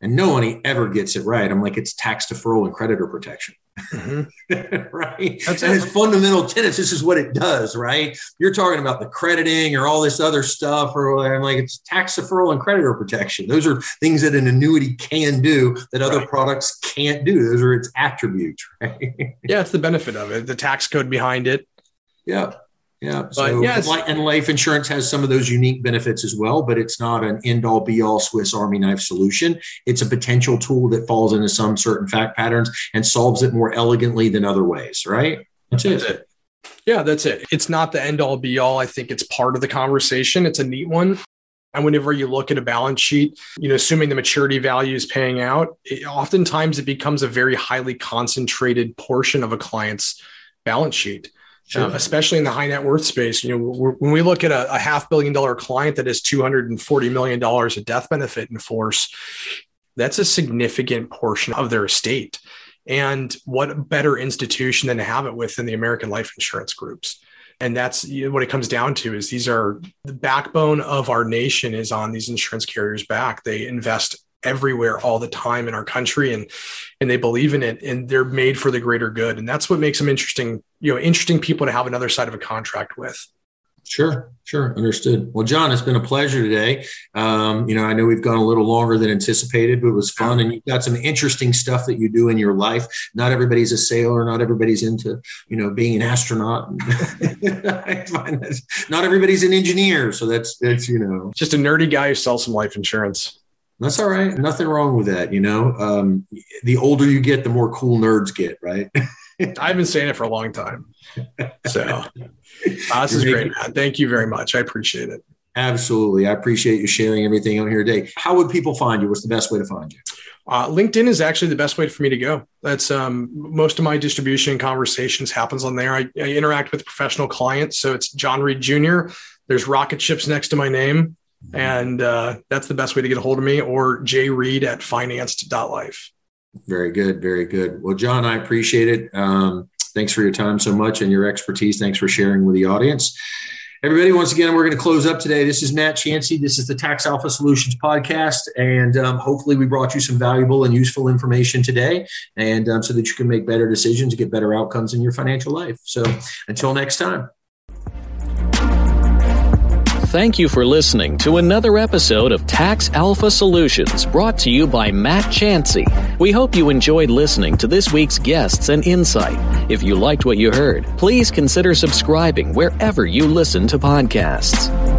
And no one ever gets it right. I'm like, it's tax deferral and creditor protection. Mm-hmm. right. That's and its fundamental tenets. This is what it does, right? You're talking about the crediting or all this other stuff, or I'm like, it's tax deferral and creditor protection. Those are things that an annuity can do that other right. products can't do. Those are its attributes, right? yeah, it's the benefit of it, the tax code behind it. Yeah. Yeah. So, yeah, and life insurance has some of those unique benefits as well, but it's not an end all be all Swiss Army knife solution. It's a potential tool that falls into some certain fact patterns and solves it more elegantly than other ways, right? That's it. It. Yeah, that's it. It's not the end all be all. I think it's part of the conversation. It's a neat one. And whenever you look at a balance sheet, you know, assuming the maturity value is paying out, it, oftentimes it becomes a very highly concentrated portion of a client's balance sheet. Sure. Um, especially in the high net worth space. You know, when we look at a, a half billion dollar client that has $240 million of death benefit in force, that's a significant portion of their estate. And what better institution than to have it with than the American life insurance groups? And that's what it comes down to is these are the backbone of our nation is on these insurance carriers back. They invest everywhere all the time in our country and and they believe in it and they're made for the greater good and that's what makes them interesting you know interesting people to have another side of a contract with Sure, sure, understood. Well, John, it's been a pleasure today. Um, you know, I know we've gone a little longer than anticipated, but it was fun, and you've got some interesting stuff that you do in your life. Not everybody's a sailor, not everybody's into, you know, being an astronaut. I find that not everybody's an engineer, so that's that's you know, just a nerdy guy who sells some life insurance. That's all right. Nothing wrong with that. You know, um, the older you get, the more cool nerds get, right? I've been saying it for a long time. So uh, this is great, man. Thank you very much. I appreciate it. Absolutely. I appreciate you sharing everything on here today. How would people find you? What's the best way to find you? Uh, LinkedIn is actually the best way for me to go. That's um, most of my distribution conversations happens on there. I, I, interact with professional clients, so it's John Reed Jr. There's rocket ships next to my name, mm-hmm. and uh, that's the best way to get a hold of me. Or jreed at financed.life. Very good. Very good. Well, John, I appreciate it. Um, thanks for your time so much and your expertise. Thanks for sharing with the audience. Everybody, once again, we're going to close up today. This is Matt Chancey. This is the Tax Alpha Solutions podcast. And um, hopefully, we brought you some valuable and useful information today, and um, so that you can make better decisions, get better outcomes in your financial life. So until next time. Thank you for listening to another episode of Tax Alpha Solutions brought to you by Matt Chancey. We hope you enjoyed listening to this week's guests and insight. If you liked what you heard, please consider subscribing wherever you listen to podcasts.